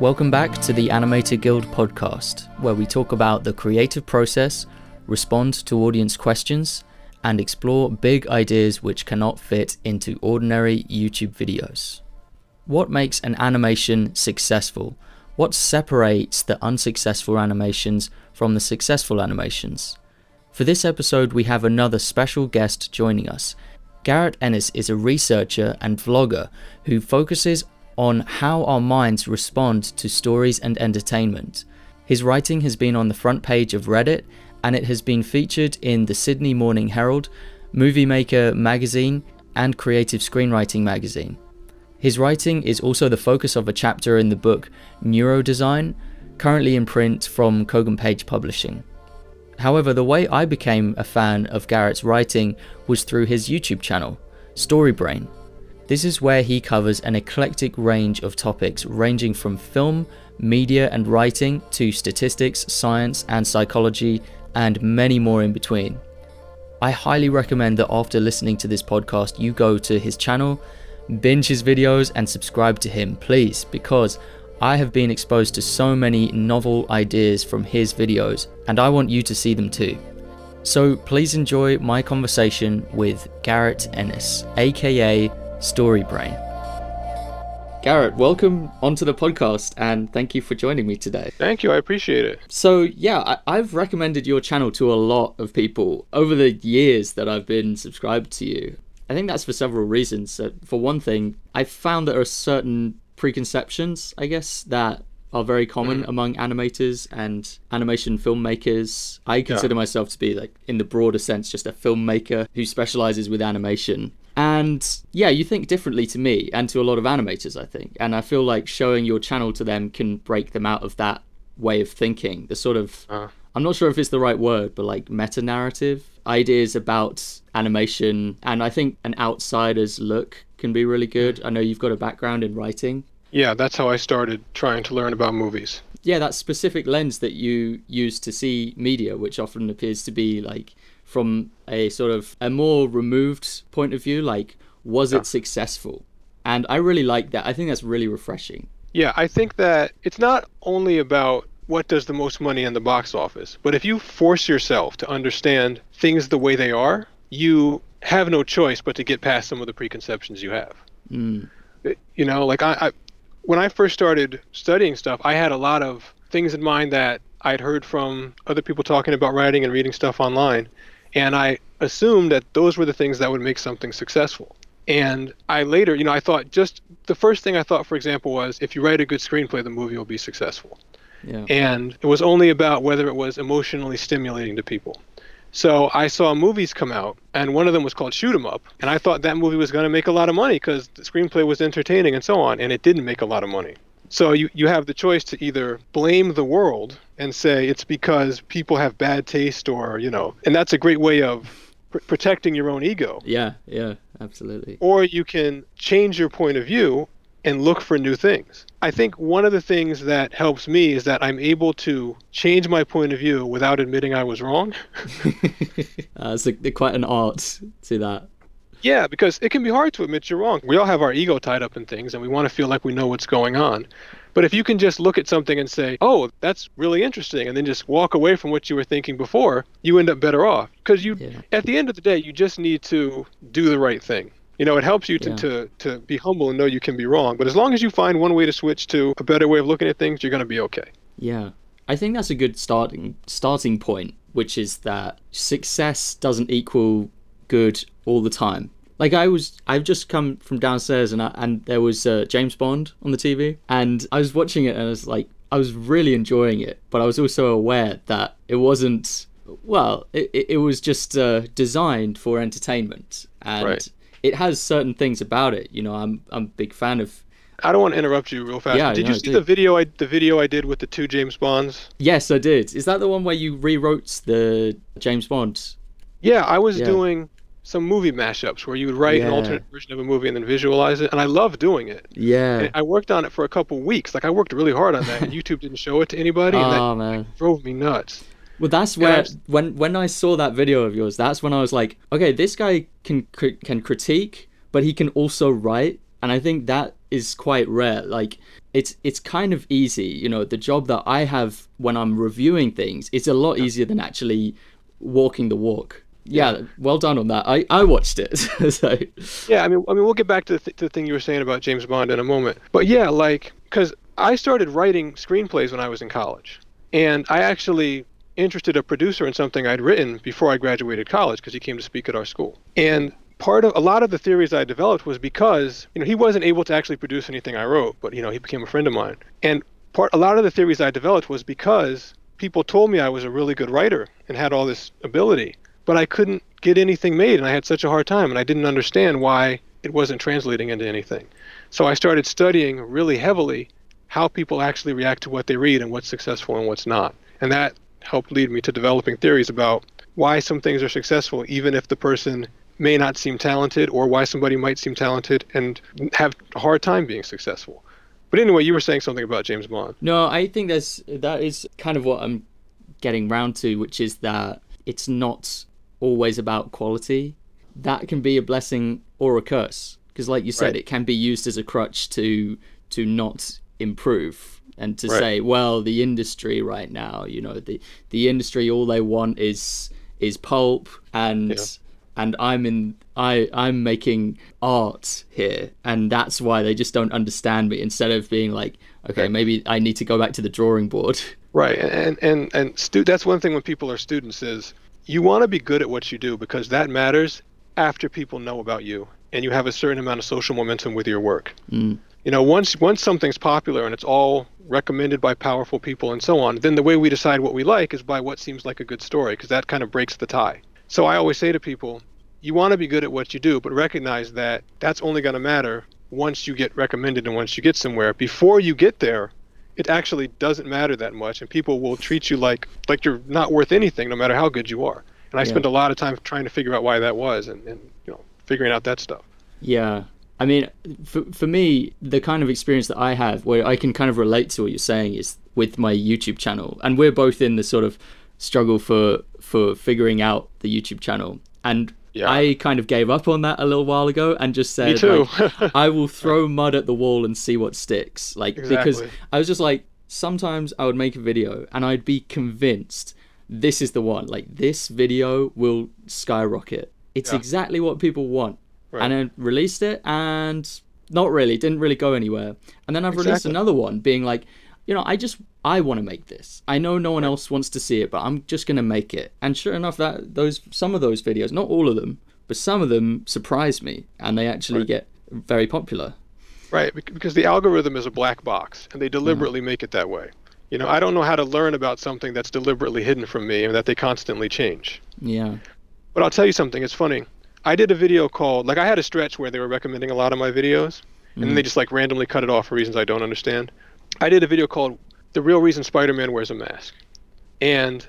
Welcome back to the Animator Guild podcast, where we talk about the creative process, respond to audience questions, and explore big ideas which cannot fit into ordinary YouTube videos. What makes an animation successful? What separates the unsuccessful animations from the successful animations? For this episode, we have another special guest joining us. Garrett Ennis is a researcher and vlogger who focuses on how our minds respond to stories and entertainment. His writing has been on the front page of Reddit and it has been featured in the Sydney Morning Herald, Movie Maker magazine, and Creative Screenwriting magazine. His writing is also the focus of a chapter in the book Neurodesign, currently in print from Kogan Page Publishing. However, the way I became a fan of Garrett's writing was through his YouTube channel, Storybrain. This is where he covers an eclectic range of topics ranging from film, media and writing to statistics, science and psychology, and many more in between. I highly recommend that after listening to this podcast, you go to his channel, binge his videos, and subscribe to him, please, because I have been exposed to so many novel ideas from his videos, and I want you to see them too. So please enjoy my conversation with Garrett Ennis, aka Storybrain. Garrett, welcome onto the podcast and thank you for joining me today. Thank you, I appreciate it. So, yeah, I- have recommended your channel to a lot of people over the years that I've been subscribed to you. I think that's for several reasons. Uh, for one thing, I found there are certain preconceptions, I guess, that are very common mm. among animators and animation filmmakers. I consider yeah. myself to be like in the broader sense just a filmmaker who specializes with animation. And yeah, you think differently to me and to a lot of animators, I think. And I feel like showing your channel to them can break them out of that way of thinking. The sort of uh. I'm not sure if it's the right word, but like meta narrative ideas about animation and I think an outsider's look can be really good. I know you've got a background in writing yeah, that's how I started trying to learn about movies. Yeah, that specific lens that you use to see media, which often appears to be like from a sort of a more removed point of view, like was yeah. it successful? And I really like that. I think that's really refreshing. Yeah, I think that it's not only about what does the most money in the box office, but if you force yourself to understand things the way they are, you have no choice but to get past some of the preconceptions you have. Mm. You know, like I, I when I first started studying stuff, I had a lot of things in mind that I'd heard from other people talking about writing and reading stuff online. And I assumed that those were the things that would make something successful. And I later, you know, I thought just the first thing I thought, for example, was if you write a good screenplay, the movie will be successful. Yeah. And it was only about whether it was emotionally stimulating to people. So I saw movies come out, and one of them was called Shoot 'Em Up, and I thought that movie was going to make a lot of money because the screenplay was entertaining and so on, and it didn't make a lot of money. So you, you have the choice to either blame the world and say it's because people have bad taste or, you know, and that's a great way of pr- protecting your own ego. Yeah, yeah, absolutely. Or you can change your point of view and look for new things. I think one of the things that helps me is that I'm able to change my point of view without admitting I was wrong. uh, it's a, quite an art to that. Yeah, because it can be hard to admit you're wrong. We all have our ego tied up in things and we want to feel like we know what's going on. But if you can just look at something and say, oh, that's really interesting, and then just walk away from what you were thinking before, you end up better off. Because you, yeah. at the end of the day, you just need to do the right thing you know it helps you to, yeah. to to be humble and know you can be wrong but as long as you find one way to switch to a better way of looking at things you're going to be okay yeah i think that's a good starting starting point which is that success doesn't equal good all the time like I was, I've just come from downstairs and I, and there was uh, James Bond on the TV, and I was watching it and I was like, I was really enjoying it, but I was also aware that it wasn't. Well, it it was just uh, designed for entertainment, and right it has certain things about it. You know, I'm I'm a big fan of. I don't want to interrupt you real fast. Yeah, did no, you see the video I the video I did with the two James Bonds? Yes, I did. Is that the one where you rewrote the James Bond? Yeah, I was yeah. doing some movie mashups where you would write yeah. an alternate version of a movie and then visualize it, and I love doing it. Yeah. And I worked on it for a couple weeks. Like I worked really hard on that, and YouTube didn't show it to anybody, and oh, that man. drove me nuts. Well, that's where when when I saw that video of yours, that's when I was like, okay, this guy can can critique, but he can also write, and I think that is quite rare. Like it's it's kind of easy, you know, the job that I have when I'm reviewing things, it's a lot easier than actually walking the walk. Yeah, well done on that. I, I watched it. so Yeah, I mean, I mean, we'll get back to the, th- to the thing you were saying about James Bond in a moment. But yeah, like, because I started writing screenplays when I was in college, and I actually interested a producer in something I'd written before I graduated college because he came to speak at our school. And part of a lot of the theories I developed was because you know he wasn't able to actually produce anything I wrote, but you know he became a friend of mine. And part a lot of the theories I developed was because people told me I was a really good writer and had all this ability, but I couldn't get anything made, and I had such a hard time, and I didn't understand why it wasn't translating into anything. So I started studying really heavily how people actually react to what they read and what's successful and what's not. And that helped lead me to developing theories about why some things are successful, even if the person may not seem talented, or why somebody might seem talented and have a hard time being successful. But anyway, you were saying something about James Bond. No, I think there's that is kind of what I'm getting round to, which is that it's not always about quality. That can be a blessing or a curse, because like you said, Right. it can be used as a crutch to to not improve and to Right. say, well, the industry right now, you know, the the industry, all they want is is pulp and Yeah. and I'm in I I'm making art here and that's why they just don't understand me instead of being like okay Right. maybe I need to go back to the drawing board Right, and and and stu- that's one thing when people are students is you want to be good at what you do because that matters after people know about you and you have a certain amount of social momentum with your work. Mm. You know, once once something's popular and it's all recommended by powerful people and so on, then the way we decide what we like is by what seems like a good story because that kind of breaks the tie. So I always say to people, you want to be good at what you do, but recognize that that's only going to matter once you get recommended and once you get somewhere. Before you get there, it actually doesn't matter that much, and people will treat you like like you're not worth anything, no matter how good you are. And I Yeah. spent a lot of time trying to figure out why that was, and, and you know, figuring out that stuff. Yeah. I mean, for, for me, the kind of experience that I have where I can kind of relate to what you're saying is with my YouTube channel. And we're both in the sort of struggle for for figuring out the YouTube channel. And Yeah. I kind of gave up on that a little while ago and just said, too. like, I will throw mud at the wall and see what sticks. Like, because I was just like, sometimes I would make a video and I'd be convinced this is the one. Like, this video will skyrocket. It's Yeah. exactly what people want Right. and I released it and not really didn't really go anywhere and then I've released another one being like you know I just I want to make this I know no one else wants to see it but I'm just gonna make it and sure enough that those some of those videos not all of them but some of them surprise me and they actually Right. get very popular Right, because the algorithm is a black box, and they mm. deliberately make it that way. You know, I don't know how to learn about something that's deliberately hidden from me and that they constantly change. yeah But I'll tell you something, it's funny. I did a video called, like, I had a stretch where they were recommending a lot of my videos, and then they mm. just, like, randomly cut it off for reasons I don't understand. I did a video called The Real Reason Spider Man Wears a Mask. And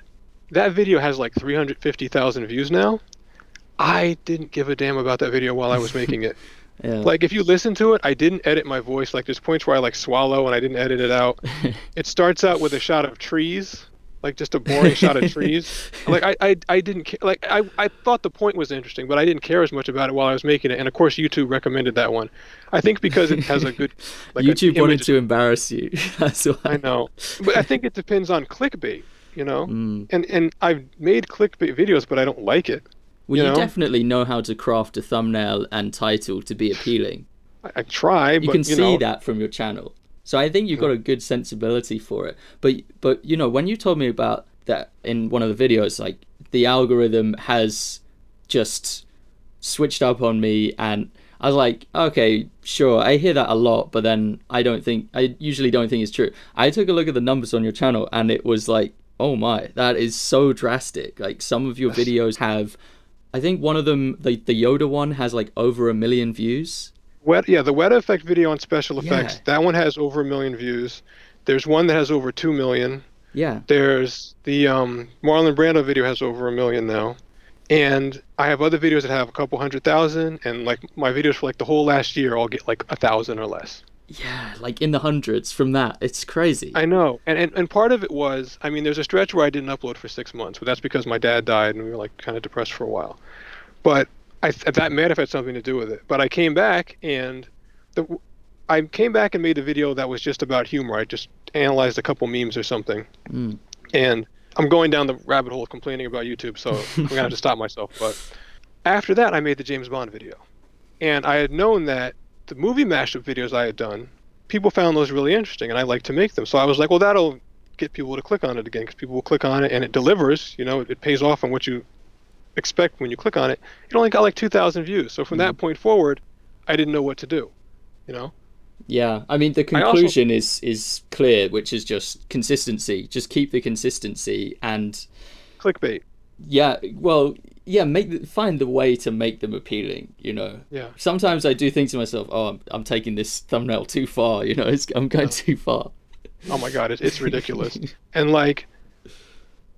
that video has, like, 350,000 views now. I didn't give a damn about that video while I was making it. yeah Like if you listen to it, I didn't edit my voice. Like there's points where I like swallow and I didn't edit it out. it starts out with a shot of trees, like just a boring shot of trees. Like I, I, I didn't care. Like I, I thought the point was interesting, but I didn't care as much about it while I was making it. And of course, YouTube recommended that one. I think because it has a good. Like YouTube wanted to embarrass you that's why I know, but I think it depends on clickbait. You know, Mm. and and I've made clickbait videos, but I don't like it. well you you know? definitely know how to craft a thumbnail and title to be appealing I, I try, you but can you see know, that from your channel so i think you've got a good sensibility for it. But but you know when you told me about that in one of the videos like the algorithm has just switched up on me and i was like okay sure i hear that a lot but then i don't think i usually don't think it's true. I took a look at the numbers on your channel and it was like oh my that is so drastic. Like some of your videos have i think one of them the, the yoda one has like over a million views Wet, yeah, the wet Effect video on special effects. Yeah. That one has over a million views. There's one that has over two million. yeah There's the um, Marlon Brando video has over a million now, and I have other videos that have a couple hundred thousand. And like my videos for like the whole last year, all get like a thousand or less. Yeah, like in the hundreds from that. It's crazy. I know, and, and and part of it was, I mean, there's a stretch where I didn't upload for six months, but that's because my dad died and we were like kind of depressed for a while. But I that may have had something to do with it. But I came back and the I came back and made a video that was just about humor. I just analyzed a couple memes or something, Mm. and I'm going down the rabbit hole of complaining about YouTube, so I'm gonna have to stop myself. But after that, I made the James Bond video, and I had known that the movie mashup videos I had done, people found those really interesting, and I like to make them. So I was like, well, that'll get people to click on it again because people will click on it and it delivers. You know, it, it pays off on what you expect when you click on it. It only got like 2,000 views. So from that mm-hmm. point forward, I didn't know what to do. You know. Yeah, I mean the I also- conclusion is is clear, which is just consistency. Just keep the consistency, and clickbait. yeah, well, yeah, make the, find the way to make them appealing. You know, Yeah. sometimes I do think to myself, oh, I'm, I'm taking this thumbnail too far. You know, it's, I'm going too far. Oh my god, it, it's ridiculous. and like,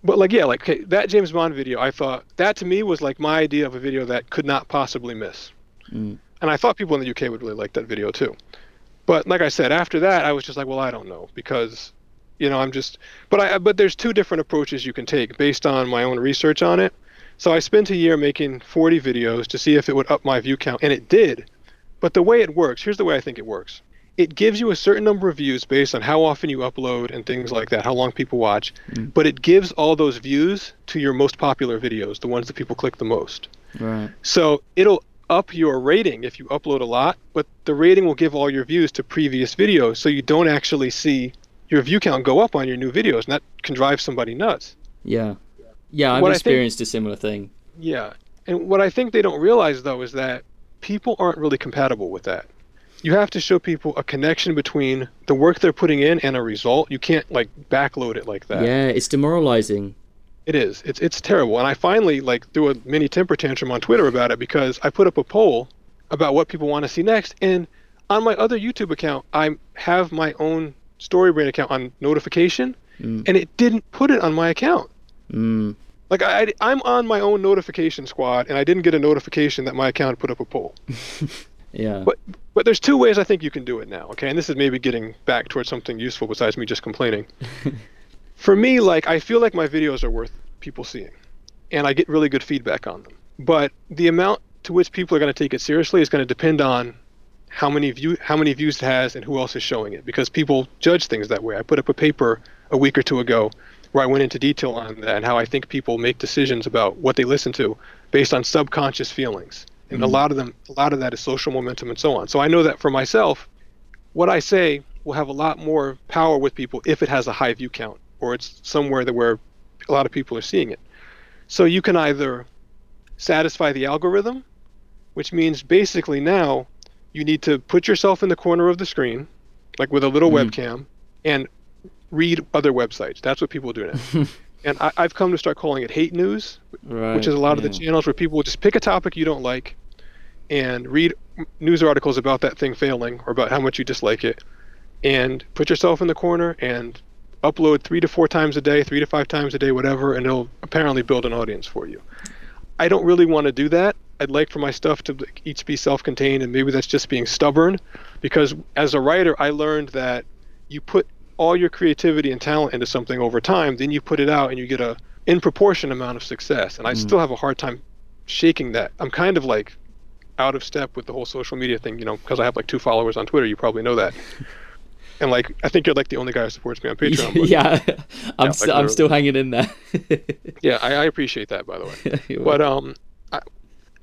but like yeah, like okay, that James Bond video, I thought that to me was like my idea of a video that could not possibly miss. Mm. And I thought people in the UK would really like that video too. But like I said, after that, I was just like, well, I don't know because, you know, I'm just. But I but there's two different approaches you can take based on my own research on it. So I spent a year making 40 videos to see if it would up my view count, and it did. But the way it works, here's the way I think it works. It gives you a certain number of views based on how often you upload and things like that, how long people watch. Mm. But it gives all those views to your most popular videos, the ones that people click the most. Right. So it'll up your rating if you upload a lot, but the rating will give all your views to previous videos, so you don't actually see your view count go up on your new videos, and that can drive somebody nuts. Yeah. Yeah, I've What I think- experienced a similar thing. Yeah. And what I think they don't realize though is that people aren't really compatible with that. You have to show people a connection between the work they're putting in and a result. You can't like backload it like that. Yeah, it's demoralizing. It is. It's it's terrible. And I finally like threw a mini temper tantrum on Twitter about it because I put up a poll about what people want to see next. And on my other YouTube account, I have my own StoryBrain account on notification, Mm. and it didn't put it on my account. Mm. Like I, I'm on my own notification squad, and I didn't get a notification that my account put up a poll. Yeah. But but there's two ways I think you can do it now. Okay, and this is maybe getting back towards something useful besides me just complaining. For me, like I feel like my videos are worth people seeing, and I get really good feedback on them. But the amount to which people are going to take it seriously is going to depend on how many view how many views it has and who else is showing it because people judge things that way. I put up a paper a week or two ago where I went into detail on that and how I think people make decisions about what they listen to based on subconscious feelings. And a Mhm. lot of them a lot of that is social momentum and so on. So I know that for myself, what I say will have a lot more power with people if it has a high view count or it's somewhere that where a lot of people are seeing it. So you can either satisfy the algorithm, which means basically now you need to put yourself in the corner of the screen, like with a little Mhm. webcam, and read other websites. That's what people do now. and I, I've come to start calling it hate news, right. which is a lot of the channels where people will just pick a topic you don't like and read news articles about that thing failing or about how much you dislike it and put yourself in the corner and upload three to four times a day, three to five times a day, whatever, and it'll apparently build an audience for you. I don't really want to do that. I'd like for my stuff to each be self-contained, and maybe that's just being stubborn, because as a writer, I learned that you put all your creativity and talent into something over time, then you put it out and you get a in proportion amount of success. And I Mm. still have a hard time shaking that. I'm kind of like out of step with the whole social media thing, you know, because I have like two followers on Twitter. You probably know that. And like, I think you're like the only guy who supports me on Patreon. But yeah, I'm like st- I'm still hanging in there. yeah, I, I appreciate that, by the way. But um, I,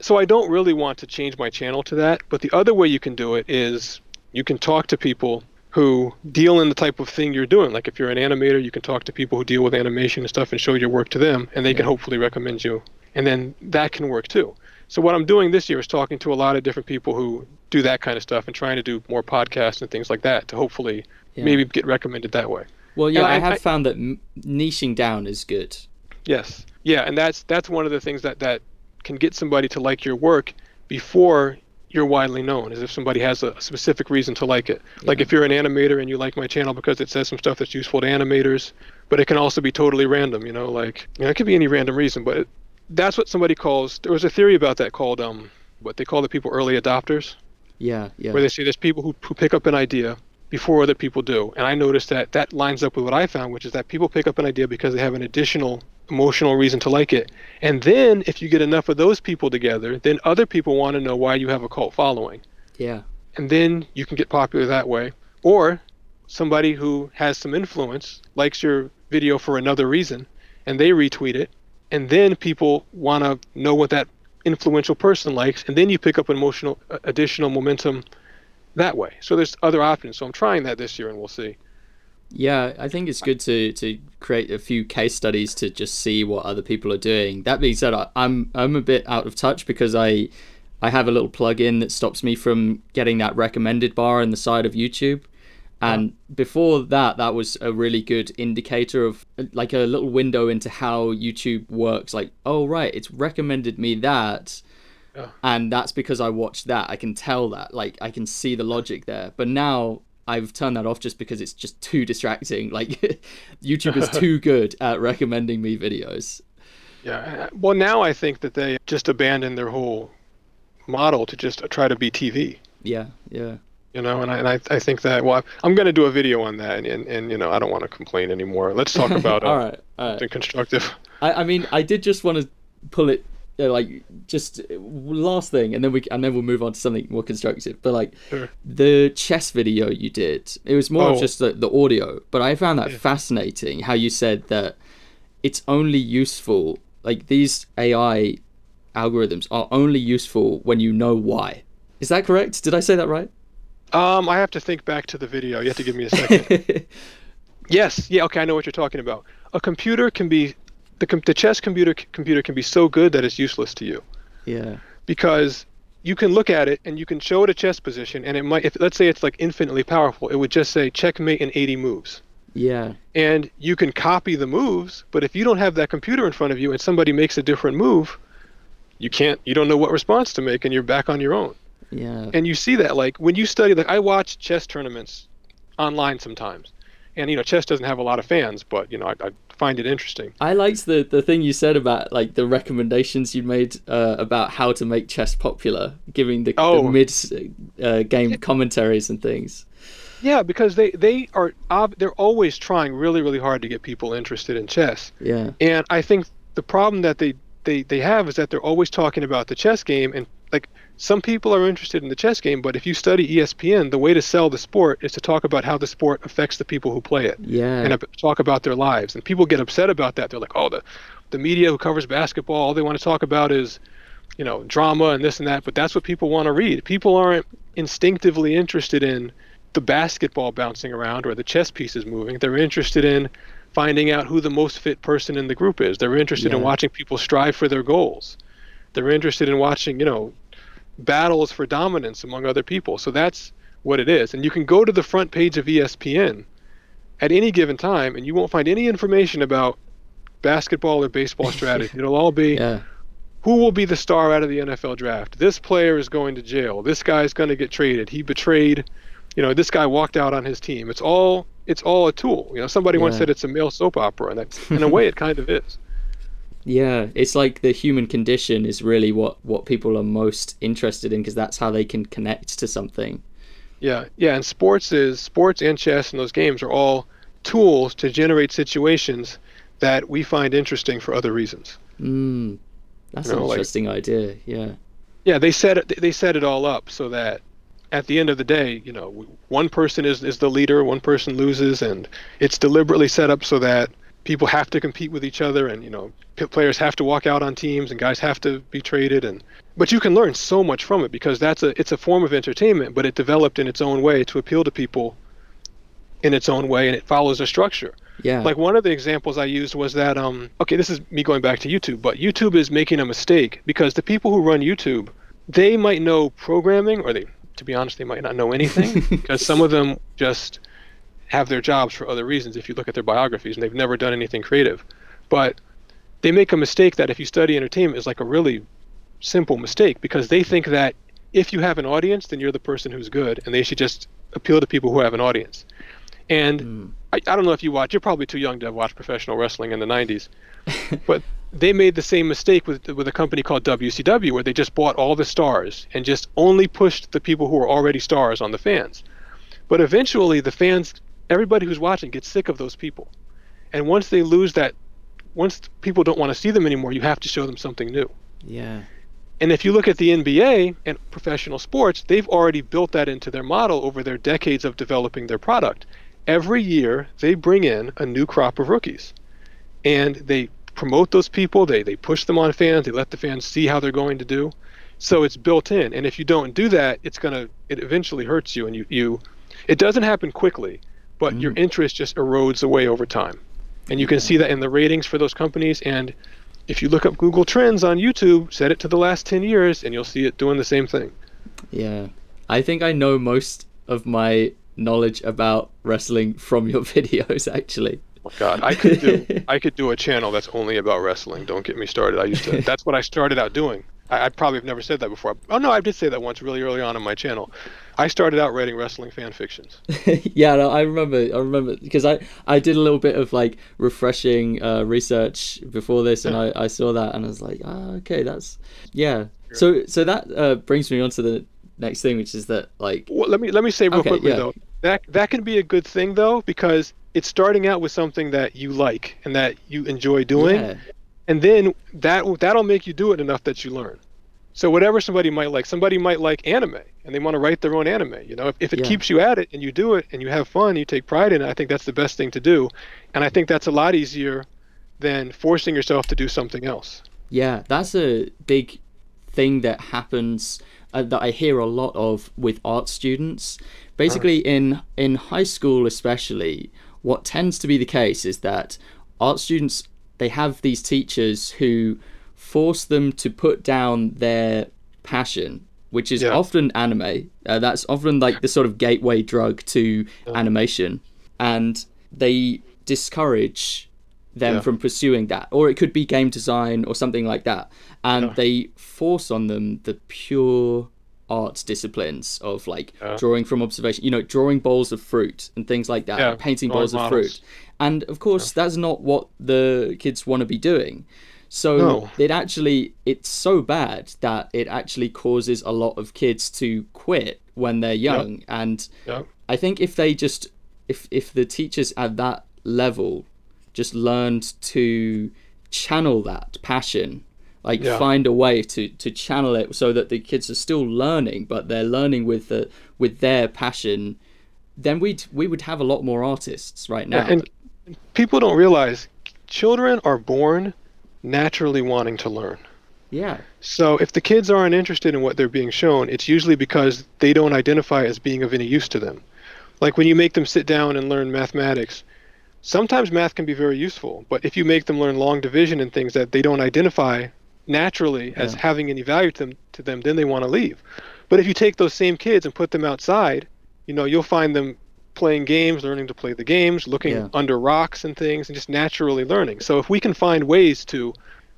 so I don't really want to change my channel to that. But the other way you can do it is you can talk to people who deal in the type of thing you're doing. Like if you're an animator, you can talk to people who deal with animation and stuff and show your work to them, and they can hopefully recommend you. And then that can work too. So what I'm doing this year is talking to a lot of different people who do that kind of stuff and trying to do more podcasts and things like that to hopefully Yeah. maybe get recommended that way. well, yeah, and I, I- have I- found that niching down is good. Yes. Yeah, and that's that's one of the things that that can get somebody to like your work before you're widely known, is if somebody has a specific reason to like it. Like if you're an animator and you like my channel because it says some stuff that's useful to animators, but it can also be totally random, you know, like you know, it could be any random reason, but it, that's what somebody calls there was a theory about that called um what they call the people early adopters Yeah, yeah. where they say there's people who, who pick up an idea before other people do. And I noticed that that lines up with what I found, which is that people pick up an idea because they have an additional emotional reason to like it. And then if you get enough of those people together, then other people want to know why you have a cult following. yeah. and then you can get popular that way. Or somebody who has some influence likes your video for another reason and they retweet it and then people want to know what that influential person likes and then you pick up emotional uh, additional momentum that way. So there's other options. So i'm trying that this year and we'll see. Yeah i think it's good to to create a few case studies to just see what other people are doing. That being said i'm i'm a bit out of touch because i i have a little plug-in that stops me from getting that recommended bar on the side of youtube and before that that was a really good indicator of like a little window into how youtube works. Like oh right it's recommended me that Yeah. and that's because i watched that. I can tell that like i can see the logic there. But now i've turned that off just because it's just too distracting. Like youtube is too good at recommending me videos. Yeah uh, well now i think that they just abandoned their whole model to just try to be tv yeah yeah you know and i, and I, I think that well i'm going to do a video on that and, and, and you know i don't want to complain anymore let's talk about uh, all right all right something constructive I, I mean, I did just want to pull it, uh, like, just uh, last thing, and then we and then we'll move on to something more constructive. But like Sure. the chess video you did, it was more of Oh. just the, the audio. But I found that Yeah. fascinating how you said that it's only useful, like these AI algorithms are only useful when you know why. Is that correct? Did I say that right? Um i have to think back to the video you have to give me a second Yes. Yeah. Okay. I know what you're talking about. A computer can be the com- the chess computer computer can be so good that it's useless to you yeah. because you can look at it and you can show it a chess position and it might if let's say it's like infinitely powerful it would just say checkmate in 80 moves Yeah. and you can copy the moves but if you don't have that computer in front of you and somebody makes a different move you can't you don't know what response to make and you're back on your own Yeah. and you see that like when you study like i watch chess tournaments online sometimes and you know chess doesn't have a lot of fans but you know i, I find it interesting I liked the the thing you said about like the recommendations you made uh, about how to make chess popular, giving the, Oh. the mid uh, game commentaries and things. yeah because they they are they're always trying really really hard to get people interested in chess Yeah, and i think the problem that they they, they have is that they're always talking about the chess game and like some people are interested in the chess game but if you study espn the way to sell the sport is to talk about how the sport affects the people who play it yeah, and talk about their lives. And people get upset about that. They're like, "Oh, the the media who covers basketball, all they want to talk about is, you know, drama and this and that." But that's what people want to read. People aren't instinctively interested in the basketball bouncing around or the chess pieces moving. They're interested in finding out who the most fit person in the group is. They're interested in watching people strive for their goals. They're interested in watching, you know, battles for dominance among other people. So that's what it is. And you can go to the front page of ESPN at any given time and you won't find any information about basketball or baseball strategy. It'll all be yeah, who will be the star out of the NFL draft. This player is going to jail. This guy's going to get traded. He betrayed, you know, this guy walked out on his team. It's all it's all a tool. You know, somebody once said it's a male soap opera and that in a way it kind of is. Yeah. It's like the human condition is really what what people are most interested in because that's how they can connect to something. Yeah, yeah, and sports is sports and chess and those games are all tools to generate situations that we find interesting for other reasons. Mm, that's You know, an like- interesting idea. Yeah, Yeah, they set it. They set it all up so that at the end of the day, you know, one person is is the leader, one person loses, and it's deliberately set up so that people have to compete with each other, and you know, players have to walk out on teams, and guys have to be traded, and but you can learn so much from it because that's a it's a form of entertainment, but it developed in its own way to appeal to people in its own way, and it follows a structure. yeah, Like one of the examples I used was that um okay, this is me going back to YouTube, but YouTube is making a mistake because the people who run YouTube, they might know programming or they to be honest, they might not know anything because some of them just have their jobs for other reasons if you look at their biographies and they've never done anything creative. But they make a mistake that if you study entertainment is like a really simple mistake because they think that if you have an audience, then you're the person who's good and they should just appeal to people who have an audience. And Mm. I, I don't know if you watch. You're probably too young to have watched professional wrestling in the '90s, but they made the same mistake with with a company called WCW, where they just bought all the stars and just only pushed the people who were already stars on the fans. But eventually, the fans, everybody who's watching, gets sick of those people, and once they lose that, once people don't want to see them anymore, you have to show them something new. yeah, And if you look at the NBA and professional sports, they've already built that into their model over their decades of developing their product. Every year, they bring in a new crop of rookies. And they promote those people, they, they push them on fans, they let the fans see how they're going to do. So it's built in. And if you don't do that, it's going to, it eventually hurts you. And you, you, it doesn't happen quickly, but mm. your interest just erodes away over time. And you can see that in the ratings for those companies. And if you look up Google Trends on YouTube, set it to the last 10 years, and you'll see it doing the same thing. Yeah. I think I know most of my knowledge about wrestling from your videos, actually. Oh God, I could do I could do a channel that's only about wrestling. Don't get me started. I used to. That's what I started out doing. I, I probably have never said that before. Oh no, I did say that once, really early on in my channel. I started out writing wrestling fan fictions. yeah, no, I remember. I remember because I I did a little bit of like refreshing uh, research before this, and I, I saw that, and I was like, ah, okay, that's yeah. So so that uh, brings me on to the next thing, which is that like. Well, let me let me say real okay, quickly yeah. though. That that can be a good thing though because it's starting out with something that you like and that you enjoy doing, yeah. and then that that'll make you do it enough that you learn. So whatever somebody might like, somebody might like anime and they want to write their own anime. You know, if, if it yeah. keeps you at it and you do it and you have fun, you take pride in it. I think that's the best thing to do, and I think that's a lot easier than forcing yourself to do something else. Yeah, that's a big thing that happens uh, that I hear a lot of with art students. Basically, in in high school, especially, what tends to be the case is that art students they have these teachers who force them to put down their passion, which is yeah. often anime. Uh, that's often like the sort of gateway drug to yeah. animation, and they discourage them yeah. from pursuing that. Or it could be game design or something like that, and they force on them the pure arts disciplines of like drawing from observation you know drawing bowls of fruit and things like that painting bowls models. of fruit and of course that's not what the kids want to be doing so no. it actually it's so bad that it actually causes a lot of kids to quit when they're young. Yep. And yep. I think if they just if if the teachers at that level just learned to channel that passion like yeah. find a way to to channel it so that the kids are still learning but they're learning with the with their passion then we'd we would have a lot more artists right now and people don't realize children are born naturally wanting to learn. Yeah. So if the kids aren't interested in what they're being shown, it's usually because they don't identify as being of any use to them. Like when you make them sit down and learn mathematics, sometimes math can be very useful, but if you make them learn long division and things that they don't identify naturally as yeah. having any value to them, to them, then they want to leave. But if you take those same kids and put them outside, you know, you'll find them playing games, learning to play the games, looking yeah. under rocks and things, and just naturally learning. So if we can find ways to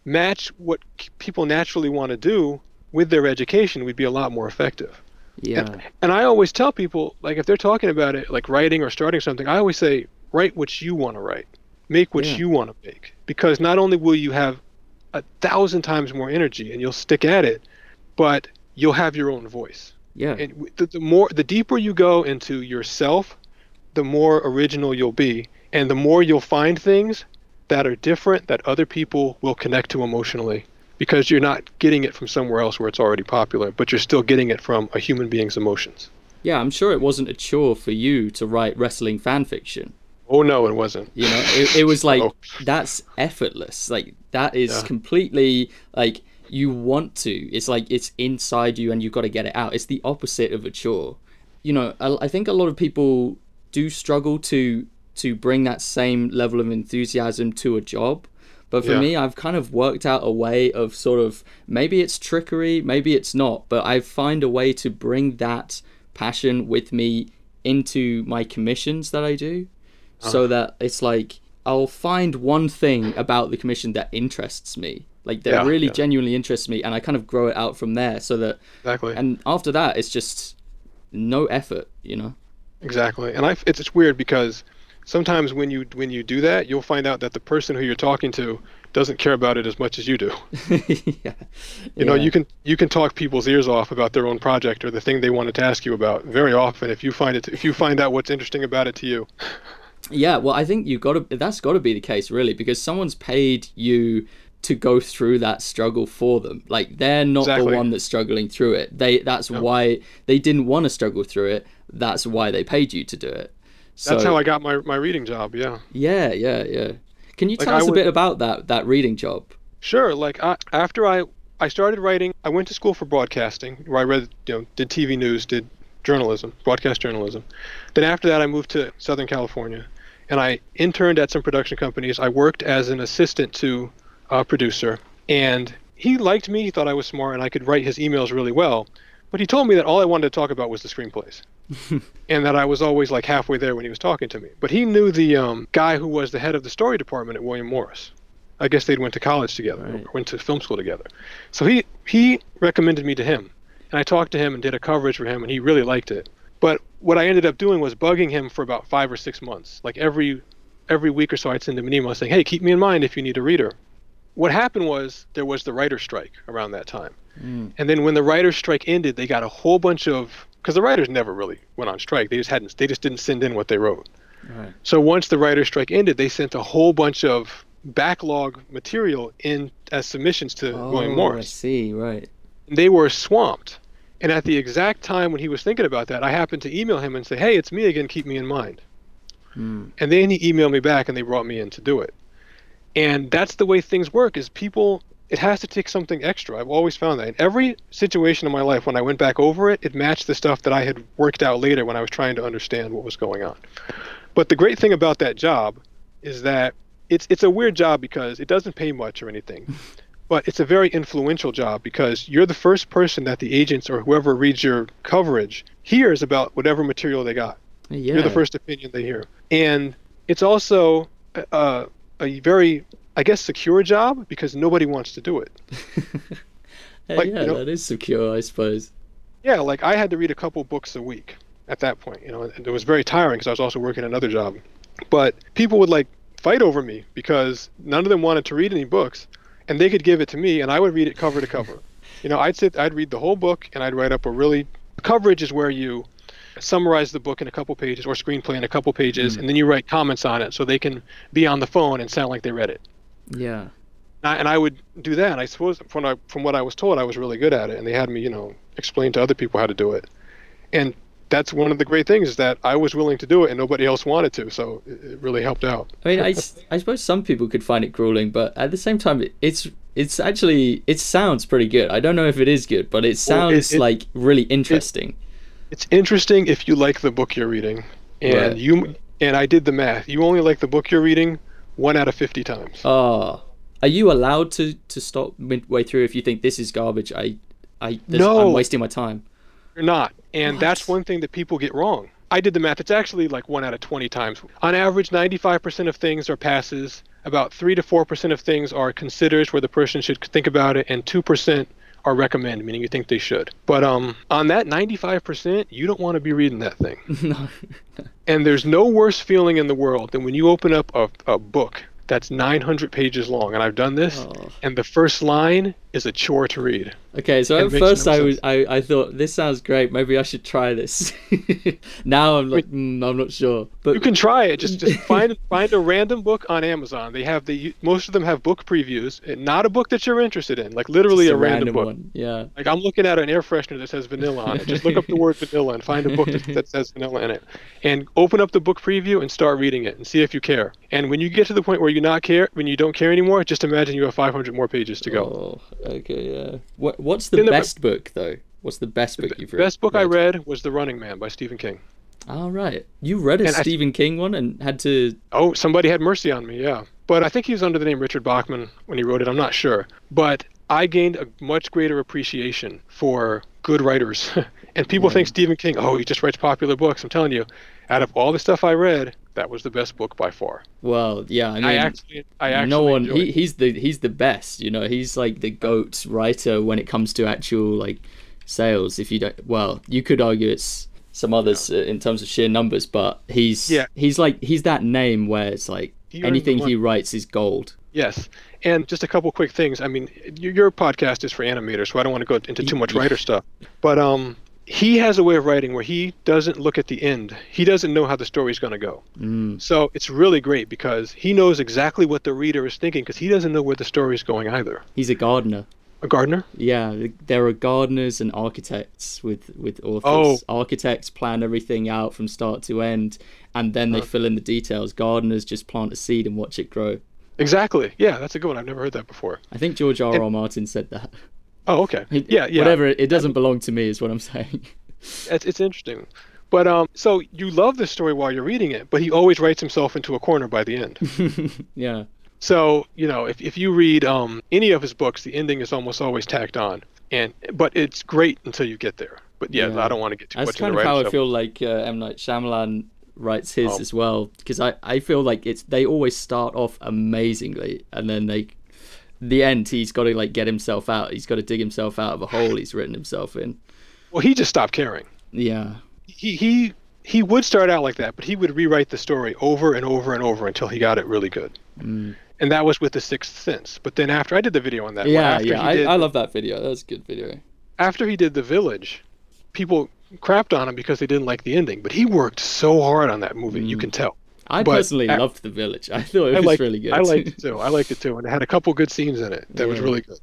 match what people naturally want to do with their education, we'd be a lot more effective. Yeah. And, and I always tell people, like if they're talking about it, like writing or starting something, I always say, write what you want to write, make what yeah. you want to make, because not only will you have a thousand times more energy and you'll stick at it, but you'll have your own voice. Yeah. And the, the more, the deeper you go into yourself the more original you'll be. And the more you'll find things that are different that other people will connect to emotionally. Because you're not getting it from somewhere else where it's already popular but you're still getting it from a human being's emotions. Yeah i'm sure it wasn't a chore for you to write wrestling fan fiction. Oh no it wasn't. You know it, it was like oh. that's effortless. Like that is yeah. completely like you want to. It's like it's inside you and you've got to get it out. It's the opposite of a chore. You know I, I think a lot of people do struggle to to bring that same level of enthusiasm to a job. But for yeah. me, I've kind of worked out a way of sort of maybe it's trickery, maybe it's not, but I find a way to bring that passion with me into my commissions that I do uh-huh. so that it's like I'll find one thing about the commission that interests me. Like that yeah, really yeah. genuinely interests me and I kind of grow it out from there so that Exactly. And after that it's just no effort, you know. Exactly, and I it's it's weird because sometimes when you when you do that, you'll find out that the person who you're talking to doesn't care about it as much as you do. yeah. You know, you can you can talk people's ears off about their own project or the thing they wanted to ask you about very often if you find it if you find out what's interesting about it to you. Yeah, well, I think you got to that's got to be the case really because someone's paid you to go through that struggle for them. Like they're not Exactly. the one that's struggling through it. They that's why they didn't want to struggle through it. That's why they paid you to do it. So That's how I got my, my reading job. Yeah. yeah, yeah, yeah. Can you Like, tell I us a bit about that that reading job? Sure. Like I, after I I started writing, I went to school for broadcasting, where I read, you know, did TV news, did journalism, broadcast journalism. Then after that, I moved to Southern California, and I interned at some production companies. I worked as an assistant to a producer, and he liked me. He thought I was smart, and I could write his emails really well. But he told me that all I wanted to talk about was the screenplays. and that I was always like halfway there when he was talking to me. But he knew the um, guy who was the head of the story department at William Morris. I guess they'd went to college together, Right. or went to film school together. So he he recommended me to him, and I talked to him and did a coverage for him, and he really liked it. But what I ended up doing was bugging him for about five or six months. Like every every week or so, I'd send him an email saying, "Hey, keep me in mind if you need a reader." What happened was there was the writer's strike around that time. Mm. And then when the writers' strike ended, they got a whole bunch of because the writers never really went on strike. They just hadn't. They just didn't send in what they wrote. Right. So once the writers' strike ended, they sent a whole bunch of backlog material in as submissions to William Morris. Oh, I see. Right. They were swamped. And at the exact time when he was thinking about that, I happened to email him and say, "Hey, it's me again. Keep me in mind." Mm. And then he emailed me back, and they brought me in to do it. And that's the way things work. Is people it has to take something extra. I've always found that. In every situation in my life, when I went back over it, it matched the stuff that I had worked out later when I was trying to understand what was going on. But the great thing about that job is that it's it's a weird job because it doesn't pay much or anything. But it's a very influential job because you're the first person that the agents or whoever reads your coverage hears about whatever material they got. Yeah. You're the first opinion they hear. And it's also a, a very, I guess, secure job because nobody wants to do it. Hey, like, yeah, you know- that is secure, I suppose. Yeah, like I had to read a couple books a week at that point, you know, and it was very tiring because I was also working another job. But people would like fight over me because none of them wanted to read any books, and they could give it to me, and I would read it cover to cover. You know, I'd sit, I'd read the whole book, and I'd write up a really coverage is where you summarize the book in a couple pages or screenplay in a couple pages, mm. and then you write comments on it so they can be on the phone and sound like they read it. Yeah. I- and I would do that. And I suppose from I, from what I was told, I was really good at it, and they had me, you know, explain to other people how to do it. And that's one of the great things is that I was willing to do it, and nobody else wanted to, so it, it really helped out. I mean, I suppose some people could find it grueling, but at the same time, it, it's it's actually it sounds pretty good. I don't know if it is good, but it sounds it- like really interesting. It's interesting if you like the book you're reading, and Right. you and I did the math. You only like the book you're reading one out of fifty times. Oh, are you allowed to to stop midway through if you think this is garbage? I I No. I'm wasting my time. You're not. And that's one thing that people get wrong. I did the math. It's actually like one out of 20 times. On average, 95% of things are passes. About 3 to 4% of things are considers where the person should think about it. And 2% are recommend, meaning you think they should. But um, on that 95%, you don't want to be reading that thing. no. And there's no worse feeling in the world than when you open up a, a book that's 900 pages long. And I've done this. Oh. And the first line is a chore to read. Okay, so It at first no I was. I, I thought this sounds great. Maybe I should try this. now I'm like mm, I'm not sure. But You can try it. Just just find find a random book on Amazon. They have the most of them have book previews. and Not a book that you're interested in, like literally just a, random, book. one. Yeah. Like I'm looking at an air freshener that says vanilla on it. Just look up the word vanilla and find a book that, that says vanilla in it, and open up the book preview and start reading it and see if you care. And when you get to the point where you not care, when you don't care anymore, just imagine you have 500 more pages to go. Oh, okay, yeah. What What's the the- best book though? What's the best book you've read? best book I read was The Running Man by Stephen King. All right, you read a And I- Stephen King one and had to. Oh, somebody had mercy on me, yeah. But I think he was under the name Richard Bachman when he wrote it. I'm not sure. But I gained a much greater appreciation for good writers. and people think Stephen King, oh, he just writes popular books. I'm telling you, out of all the stuff I read, that was the best book by far. Well, yeah. I mean, I actually, I actually no one. He, he's the he's the best. You know, he's like the goat writer when it comes to actual like sales. If you don't, well, you could argue it's some others uh, in terms of sheer numbers, but he's Yeah. he's like he's that name where it's like He anything he writes is gold. Yes. And just a couple quick things. I mean, your podcast is for animators, so I don't want to go into too much writer stuff. But um, he has a way of writing where he doesn't look at the end. He doesn't know how the story's going to go. Mm. So it's really great because he knows exactly what the reader is thinking because he doesn't know where the story's going either. He's a gardener. A gardener? Yeah, there are gardeners and architects with with authors. Oh. Architects plan everything out from start to end, and then they Huh. fill in the details. Gardeners just plant a seed and watch it grow. Exactly. Yeah, that's a good one. I've never heard that before. I think George R. And- R. Martin said that. Oh, okay. Yeah, yeah. Whatever. It doesn't belong to me, is what I'm saying. It's, it's interesting. But um, so you love the story while you're reading it, but he always writes himself into a corner by the end. yeah. So you know, if, if you read um, any of his books, the ending is almost always tacked on, and but it's great until you get there. But yeah, Yeah. I don't want to get too That's much kind into of how I feel like uh, M Night Shyamalan writes his Oh. as well, because I I feel like it's they always start off amazingly, and then they, the end he's got to like get himself out. He's got to dig himself out of a hole he's written himself in. Well, he just stopped caring. Yeah. He he he would start out like that, but he would rewrite the story over and over and over until he got it really good. Mm. And that was with the Sixth Sense. But then after I did the video on that, Yeah, after yeah. he I, did, I love that video. That's a good video. after he did the Village, people crapped on him because they didn't like the ending. But he worked so hard on that movie, you Mm. can tell. I But personally a- loved The Village. I thought it I was liked, really good. I liked it too. I liked it too, and it had a couple good scenes in it that was really good.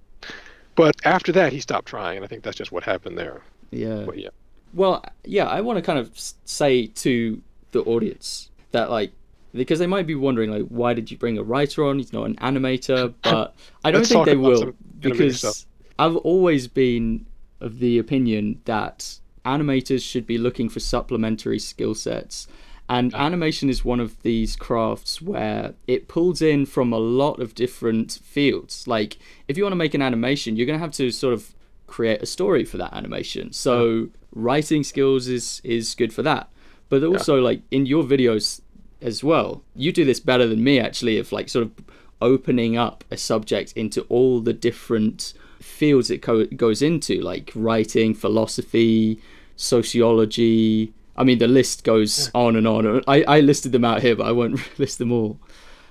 But after that, he stopped trying, and I think that's just what happened there. yeah. But yeah, Well, yeah, I want to kind of say to the audience that like because they might be wondering like why did you bring a writer on? He's not an animator, but I don't think they will some animated stuff. because I've always been of the opinion that animators should be looking for supplementary skill sets. And animation is one of these crafts where it pulls in from a lot of different fields. Like, if you want to make an animation, you're going to have to sort of create a story for that animation. So, writing skills is is good for that. But also, like in your videos as well, you do this better than me actually. Of like sort of opening up a subject into all the different fields it co- goes into, like writing, philosophy, sociology. I mean, the list goes on and on. I, I listed them out here, but I won't list them all.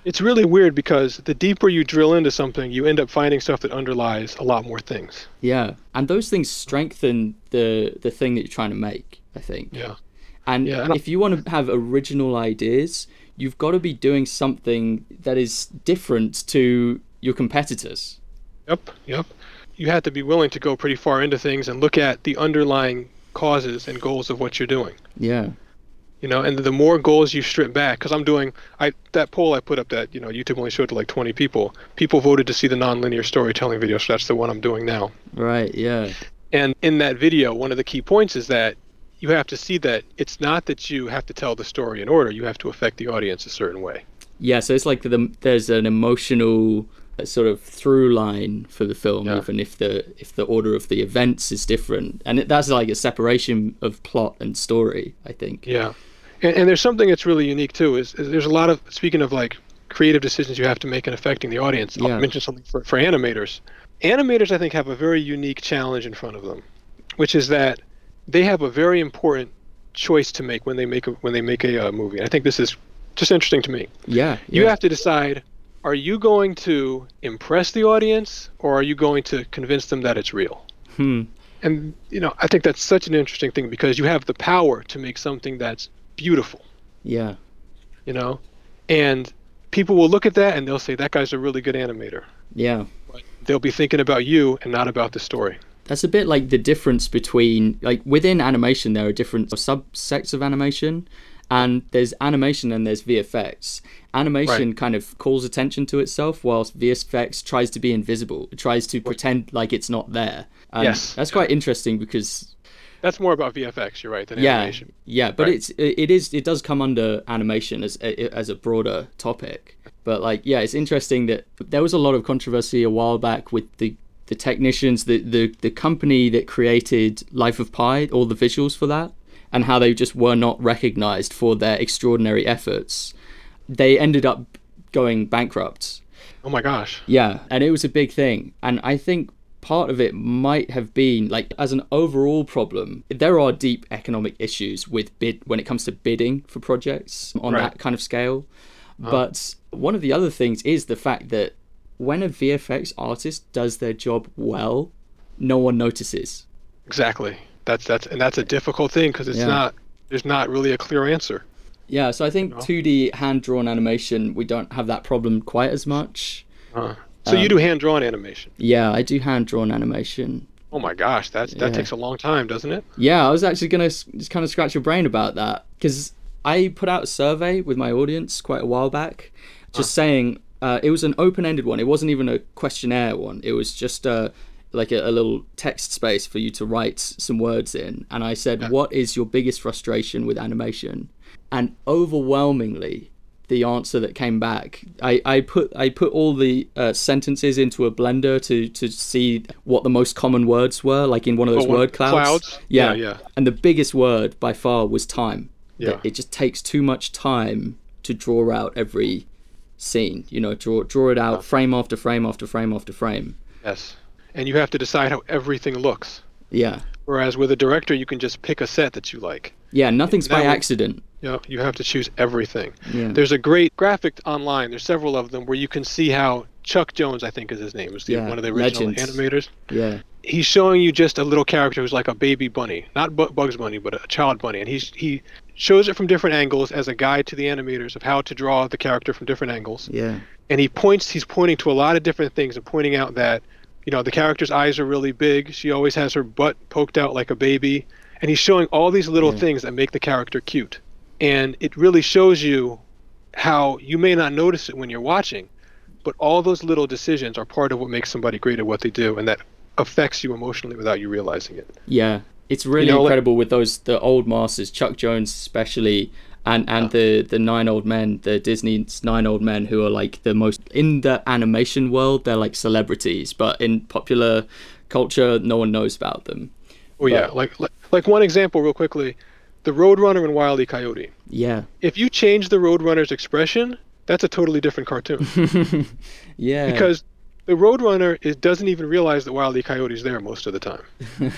it's really weird because the deeper you drill into something, you end up finding stuff that underlies a lot more things. Yeah, and those things strengthen the the thing that you're trying to make. I think. Yeah. And Yeah, and if you want to have original ideas, you've got to be doing something that is different to your competitors. Yep. Yep. You have to be willing to go pretty far into things and look at the underlying causes and goals of what you're doing. Yeah. you know and the more goals you strip back because i'm doing i that poll i put up that you know youtube only showed to like 20 people people voted to see the nonlinear storytelling video so that's the one i'm doing now Right. Yeah. and in that video one of the key points is that you have to see that it's not that you have to tell the story in order you have to affect the audience a certain way Yeah. So it's like the, there's an emotional uh, sort of through line for the film, Yeah. even if the if the order of the events is different, and it, that's like a separation of plot and story. I think. yeah and, and there's something that's really unique too is, is there's a lot of speaking of like creative decisions you have to make in affecting the audience Yeah. i'll mention something for, for animators animators i think have a very unique challenge in front of them which is that they have a very important choice to make when they make a when they make a uh, movie i think this is just interesting to me Yeah. you have to decide are you going to impress the audience or are you going to convince them that it's real Hmm. and you know i think that's such an interesting thing because you have the power to make something that's beautiful Yeah. you know and people will look at that and they'll say that guy's a really good animator Yeah. but they'll be thinking about you and not about the story That's a bit like the difference between like within animation there are different subsects of animation and there's animation and there's VFX. Animation kind of calls attention to itself whilst VFX tries to be invisible. It tries to pretend like it's not there. And Yes. That's quite interesting because that's more about vfx you're right than yeah, animation yeah, but Right. it's it is it does come under animation as as a broader topic. But like yeah, it's interesting that there was a lot of controversy a while back with the the technicians, the the the company that created Life of Pi, all the visuals for that, and how they just were not recognized for their extraordinary efforts. They ended up going bankrupt. oh my gosh Yeah, and it was a big thing. And I think part of it might have been like as an overall problem, there are deep economic issues with bid when it comes to bidding for projects on Right. that kind of scale. Uh-huh. But one of the other things is the fact that when a VFX artist does their job well, no one notices. exactly That's that's and that's a difficult thing because it's Yeah. not there's not really a clear answer. Yeah, so I think No. 2D hand drawn animation, we don't have that problem quite as much. Uh, so you Um, do hand drawn animation. Yeah, I do hand drawn animation. Oh my gosh, that's that Yeah. takes a long time, doesn't it? Yeah, I was actually going to just kind of scratch your brain about that because I put out a survey with my audience quite a while back, just saying uh, it was an open ended one. It wasn't even a questionnaire one, it was just uh, like a, a little text space for you to write some words in. And I said, Yeah. What is your biggest frustration with animation? And overwhelmingly, the answer that came back I, I put I put all the uh, sentences into a blender to to see what the most common words were like in one of those Oh, word clouds clouds? yeah Yeah, yeah. and the biggest word by far was time Yeah. That it just takes too much time to draw out every scene you know draw draw it out frame after frame after frame after frame Yes. And you have to decide how everything looks. yeah Whereas with a director, you can just pick a set that you like. yeah nothing's by accident You know, you have to choose everything. yeah There's a great graphic online. There's several of them where you can see how Chuck Jones, I think is his name, is the, Yeah, one of the original legends. animators. yeah He's showing you just a little character who's like a baby bunny, not Bu- Bugs Bunny, but a child bunny, and he's he shows it from different angles as a guide to the animators of how to draw the character from different angles. yeah and he points he's pointing to a lot of different things and pointing out that you know the character's eyes are really big. She always has her butt poked out like a baby. And he's showing all these little things that make the character cute. And it really shows you how you may not notice it when you're watching but all those little decisions are part of what makes somebody great at what they do and that affects you emotionally without you realizing it. Yeah, it's really know, like- incredible with those the old masters, Chuck Jones especially, and and the the nine old men, the Disney's nine old men who are like the most in the animation world. They're like celebrities, but in popular culture, no one knows about them. oh yeah. Like, like like one example real quickly the roadrunner and wile e. Coyote. Yeah, if you change the roadrunner's expression that's a totally different cartoon. Yeah, because the Roadrunner is, doesn't even realize that Wile E. Coyote's there most of the time.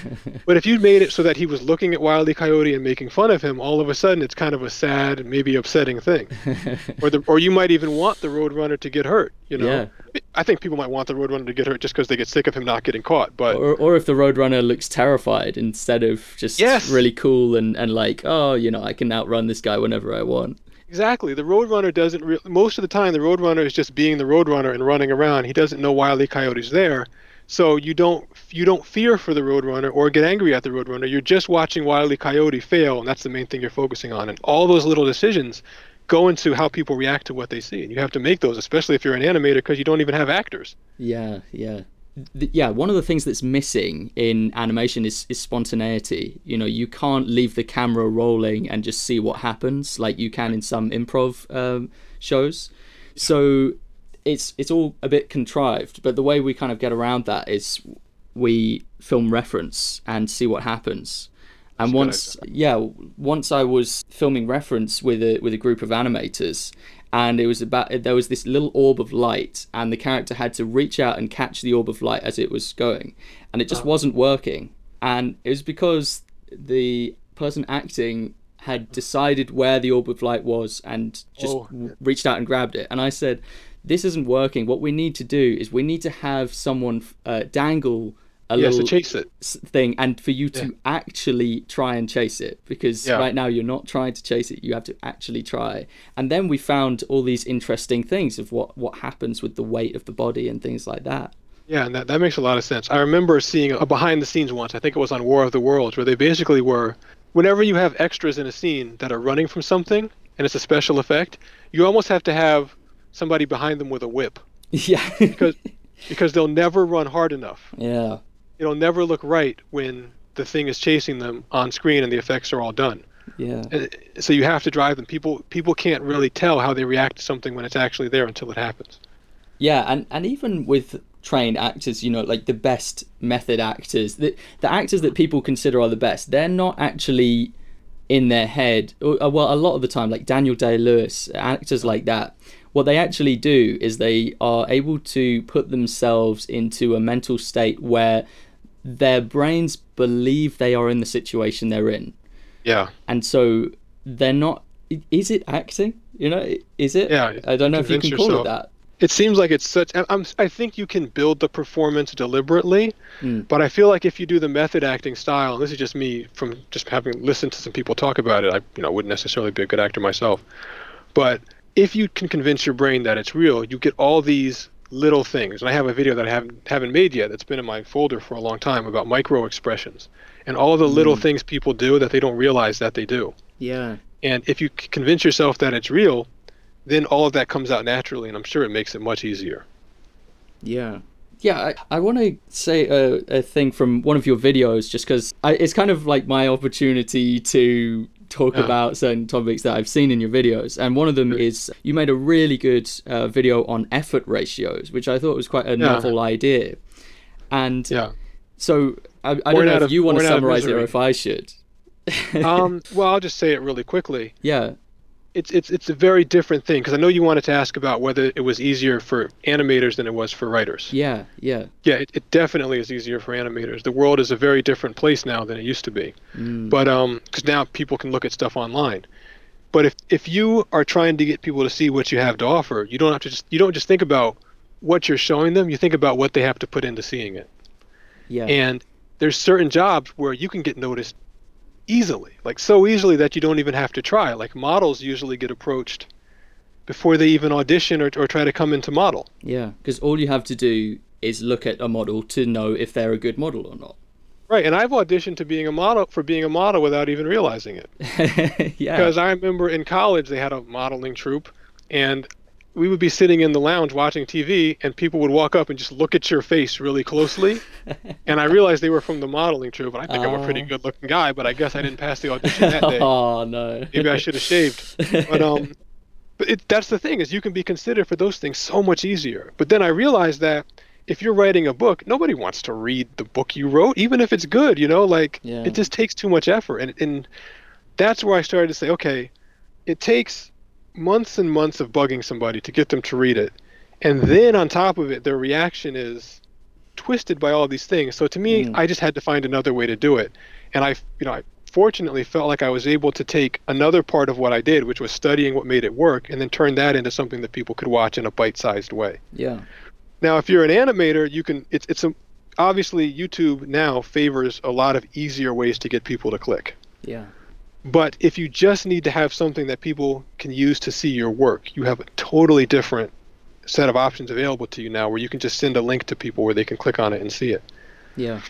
But if you made it so that he was looking at Wile E. Coyote and making fun of him, all of a sudden it's kind of a sad, maybe upsetting thing. or the, or you might even want the Roadrunner to get hurt. You know, Yeah. I think people might want the Roadrunner to get hurt just because they get sick of him not getting caught. But or or if the Roadrunner looks terrified instead of just Yes. really cool and and like oh you know I can outrun this guy whenever I want. Exactly. The Roadrunner doesn't. Re- most of the time, the Roadrunner is just being the Roadrunner and running around. He doesn't know Wile E. Coyote's there, so you don't you don't fear for the Roadrunner or get angry at the Roadrunner. You're just watching Wile E. Coyote fail, and that's the main thing you're focusing on. And all those little decisions go into how people react to what they see, and you have to make those, especially if you're an animator, because you don't even have actors. Yeah, yeah. Th- Yeah, one of the things that's missing in animation is, is spontaneity. You know, you can't leave the camera rolling and just see what happens like you can in some improv um, shows. So it's it's all a bit contrived, but the way we kind of get around that is we film reference and see what happens. And once, yeah, once I was filming reference with a with a group of animators, and it was about there was this little orb of light, and the character had to reach out and catch the orb of light as it was going, and it just wasn't working. And it was because the person acting had decided where the orb of light was and just Oh. reached out and grabbed it. And I said, "This isn't working. What we need to do is we need to have someone uh, dangle." A Yes, little to chase it. thing and for you to actually try and chase it because Yeah. right now you're not trying to chase it you have to actually try and then we found all these interesting things of what what happens with the weight of the body and things like that Yeah, and that, that makes a lot of sense. I remember seeing a behind the scenes once, I think it was on War of the Worlds, where they basically were whenever you have extras in a scene that are running from something and it's a special effect, you almost have to have somebody behind them with a whip yeah because because they'll never run hard enough. yeah It'll never look right when the thing is chasing them on screen and the effects are all done. yeah And so you have to drive them. People people can't really tell how they react to something when it's actually there until it happens. Yeah, and, and even with trained actors, you know, like the best method actors, the, the actors that people consider are the best, they're not actually in their head. uh, Well, a lot of the time, like Daniel Day Lewis, actors like that, what they actually do is they are able to put themselves into a mental state where their brains believe they are in the situation they're in. Yeah. And so they're not. Is it acting? You know, is it? Yeah, I don't know if you convince can call it that. it seems like it's such I- I'm, i think you can build the performance deliberately Mm. but i feel like if you do the method acting style and this is just me from just having listened to some people talk about it i you know wouldn't necessarily be a good actor myself but if you can convince your brain that it's real you get all these little things and i have a video that i haven't haven't made yet that's been in my folder for a long time about micro expressions and all the little Mm. things people do that they don't realize that they do Yeah. and if you convince yourself that it's real then all of that comes out naturally and i'm sure it makes it much easier Yeah. Yeah, I, I want to say a, a thing from one of your videos just because it's kind of like my opportunity to talk Yeah. about certain topics that I've seen in your videos. And one of them is you made a really good uh, video on effort ratios, which I thought was quite a novel idea. And yeah so I, I don't know if of- you want to born out of summarize it or if I should. um, well, I'll just say it really quickly. yeah. It's it's it's a very different thing because I know you wanted to ask about whether it was easier for animators than it was for writers. Yeah. Yeah. Yeah, it, it definitely is easier for animators. The world is a very different place now than it used to be. Mm. But um, because now people can look at stuff online. But if if you are trying to get people to see what you have to offer, you don't have to just you don't just think about what you're showing them. You think about what they have to put into seeing it. Yeah. And there's certain jobs where you can get noticed easily, like so easily that you don't even have to try. Like models usually get approached before they even audition or, or try to come into model. yeah. Because all you have to do is look at a model to know if they're a good model or not. Right, and I've auditioned to being a model for being a model without even realizing it. yeah. Because I remember in college they had a modeling troupe, and we would be sitting in the lounge watching TV, and people would walk up and just look at your face really closely. and I realized they were from the modeling troupe, and I think I'm a pretty Oh. good-looking guy, but I guess I didn't pass the audition that day. oh no. Maybe I should have shaved. But um, but it, that's the thing is you can be considered for those things so much easier. But then I realized that if you're writing a book, nobody wants to read the book you wrote, even if it's good. You know, like Yeah. it just takes too much effort, and and that's where I started to say, okay, it takes months and months of bugging somebody to get them to read it, and then on top of it, their reaction is twisted by all these things. So to me, Mm. I just had to find another way to do it, and I, you know, I fortunately felt like I was able to take another part of what I did, which was studying what made it work, and then turn that into something that people could watch in a bite-sized way. Yeah. Now, if you're an animator, you can. It's it's a obviously YouTube now favors a lot of easier ways to get people to click. Yeah. But if you just need to have something that people can use to see your work, you have a totally different set of options available to you now where you can just send a link to people where they can click on it and see it. Yeah.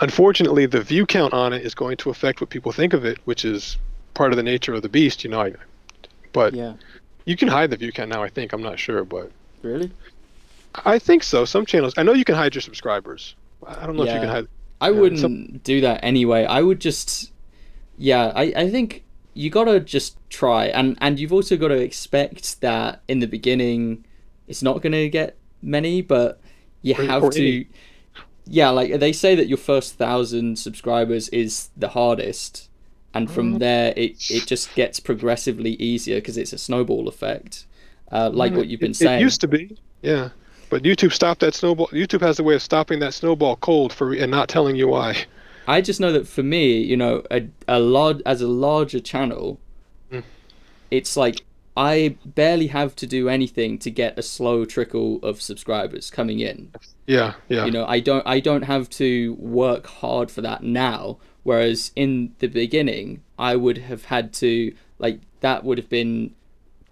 Unfortunately, the view count on it is going to affect what people think of it, which is part of the nature of the beast, you know. I, but Yeah. you can hide the view count now, I think. I'm not sure, but Really? I think so. Some channels, I know you can hide your subscribers. I don't know if you can hide. I Yeah, wouldn't some- do that anyway. I would just yeah, I, I think you gotta just try and and you've also gotta expect that in the beginning it's not gonna get many, but you Or- have or to any. yeah, like they say that your first thousand subscribers is the hardest and from Mm. there it, it just gets progressively easier because it's a snowball effect. Uh, like what you've been it, saying. It used to be, yeah. But YouTube stopped that snowball. YouTube has a way of stopping that snowball cold for and not telling you why. I just know that for me, you know, a a large as a larger channel, Mm. it's like I barely have to do anything to get a slow trickle of subscribers coming in. Yeah, yeah. You know, I don't I don't have to work hard for that now. Whereas in the beginning, I would have had to like that would have been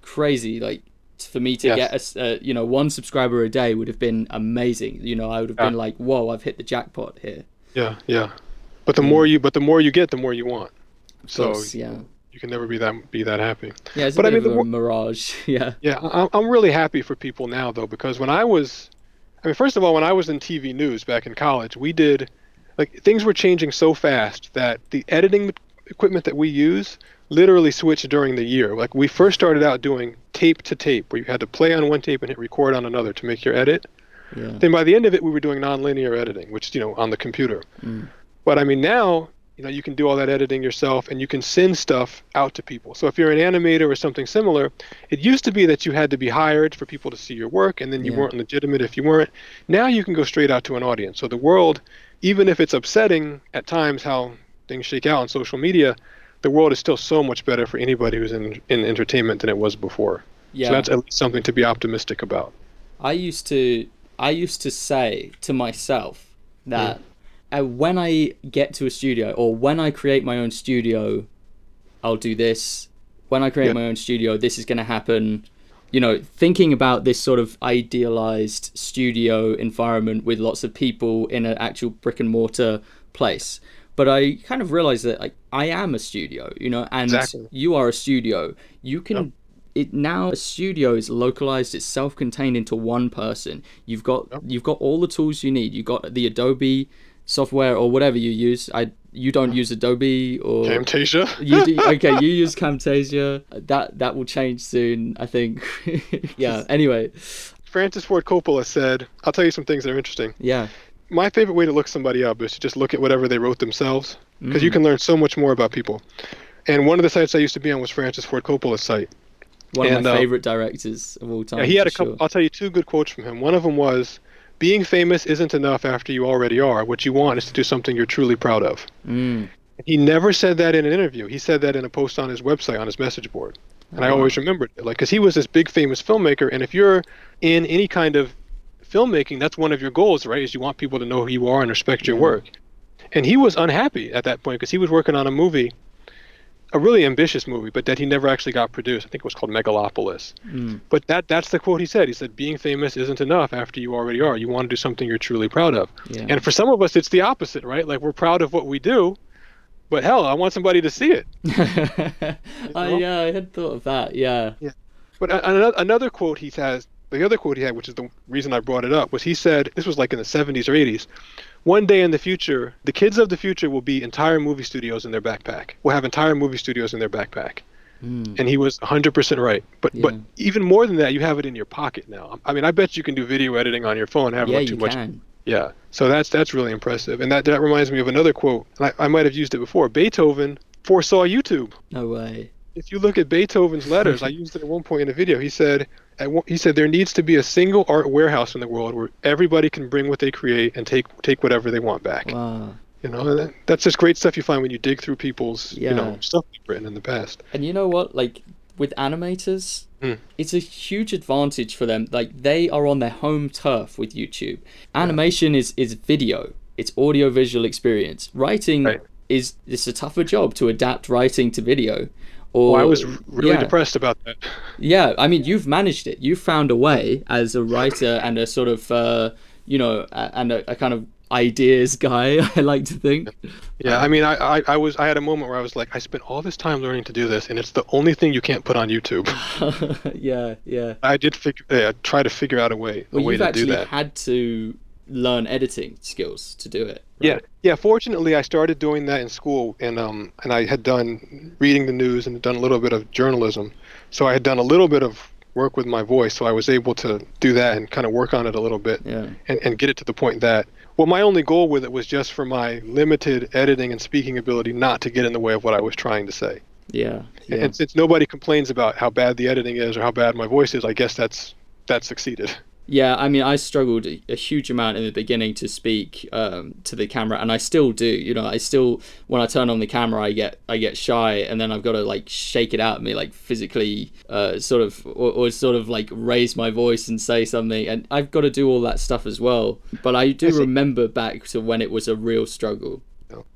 crazy. Like for me to Yes. get a uh, you know one subscriber a day would have been amazing. You know, I would have been like, whoa, I've hit the jackpot here. yeah, yeah. But the more you, but the more you get, the more you want. So course, yeah. you can never be that be that happy. Yeah, it's a But I mean, of the a wor- mirage. Yeah. Yeah, I- I'm really happy for people now though because when I was, I mean, first of all, when I was in TV news back in college, we did, like, things were changing so fast that the editing equipment that we use literally switched during the year. Like, we first started out doing tape to tape, where you had to play on one tape and hit record on another to make your edit. Yeah. Then by the end of it, we were doing nonlinear editing, which you know on the computer. Mm. But I mean now, you know, you can do all that editing yourself, and you can send stuff out to people. So if you're an animator or something similar, it used to be that you had to be hired for people to see your work, and then you Yeah. weren't legitimate if you weren't. Now you can go straight out to an audience. So the world, even if it's upsetting at times how things shake out on social media, the world is still so much better for anybody who's in in entertainment than it was before. Yeah. So that's at least something to be optimistic about. I used to I used to say to myself that uh, when I get to a studio or when I create my own studio, I'll do this. When I create Yeah. my own studio, this is going to happen. You know, thinking about this sort of idealized studio environment with lots of people in an actual brick and mortar place. But I kind of realized that like, I am a studio, you know, and Exactly. you are a studio. You can Yep. it now a studio is localized it's self-contained into one person you've got Yep. you've got all the tools you need you got the adobe software or whatever you use i you don't use adobe or Camtasia. you do, okay you use camtasia that that will change soon i think yeah anyway Francis Ford Coppola said, I'll tell you some things that are interesting. yeah My favorite way to look somebody up is to just look at whatever they wrote themselves, because you can learn so much more about people. And one of the sites I used to be on was Francis Ford Coppola's site. one of And, my uh, favorite directors of all time Yeah, he had a couple. Sure. I'll tell you two good quotes from him. One of them was, "Being famous isn't enough after you already are. What you want is to do something you're truly proud of." Mm, He never said that in an interview. He said that in a post on his website on his message board, and I Oh, always remembered it. Like, because he was this big famous filmmaker, and if you're in any kind of filmmaking, that's one of your goals, right? Is you want people to know who you are and respect your work. And he was unhappy at that point because he was working on a movie, a really ambitious movie, but that he never actually got produced. I think it was called Megalopolis. mm, But that that's the quote he said. He said, "Being famous isn't enough after you already are. You want to do something you're truly proud of." yeah And for some of us, it's the opposite, right? Like we're proud of what we do, but hell, I want somebody to see it. I, yeah i had thought of that yeah Yeah. But a- ano- another quote he has, the other quote he had, which is the reason I brought it up, was he said, this was like in the 70s or 80s, one day in the future, the kids of the future will be entire movie studios in their backpack. Will have entire movie studios in their backpack. Mm, And he was 100% right. But but even more than that, you have it in your pocket now. I mean, I bet you can do video editing on your phone. Have yeah like too you much can Yeah, so that's that's really impressive, and that that reminds me of another quote. I, I might have used it before. Beethoven foresaw YouTube. no way If you look at Beethoven's letters, I used it at one point in a video. He said, he said there needs to be a single art warehouse in the world where everybody can bring what they create and take take whatever they want back. wow You know, that, that's just great stuff you find when you dig through people's you know stuff they've written in the past. And you know what? Like with animators, Hmm. it's a huge advantage for them. Like they are on their home turf with YouTube. Animation is is video. It's audio visual experience. Writing Right. is it's a tougher job to adapt writing to video. Or Well, I was really yeah. depressed about that. Yeah, I mean, you've managed it. You've found a way as a writer and a sort of, uh, you know, and a, a kind of ideas guy. I like to think. Yeah, I mean, I, I, I was I had a moment where I was like, I spent all this time learning to do this, and it's the only thing you can't put on YouTube. yeah, yeah. I did figure, yeah, try to figure out a way, a Well, way you've to do actually that. had to learn editing skills to do it. Yeah, yeah. Fortunately, I started doing that in school, and um, and I had done reading the news and done a little bit of journalism, so I had done a little bit of work with my voice, so I was able to do that and kind of work on it a little bit, Yeah. and, and get it to the point that well, my only goal with it was just for my limited editing and speaking ability not to get in the way of what I was trying to say. Yeah. Yeah. And since nobody complains about how bad the editing is or how bad my voice is, I guess that's that succeeded. Yeah, I mean, I struggled a, huge amount in the beginning to speak um, to the camera, and I still do. You know, I still when I turn on the camera, I get I get shy, and then I've got to like shake it out of me, like physically, uh, sort of, or, or sort of like raise my voice and say something, and I've got to do all that stuff as well. But I do I remember back to when it was a real struggle.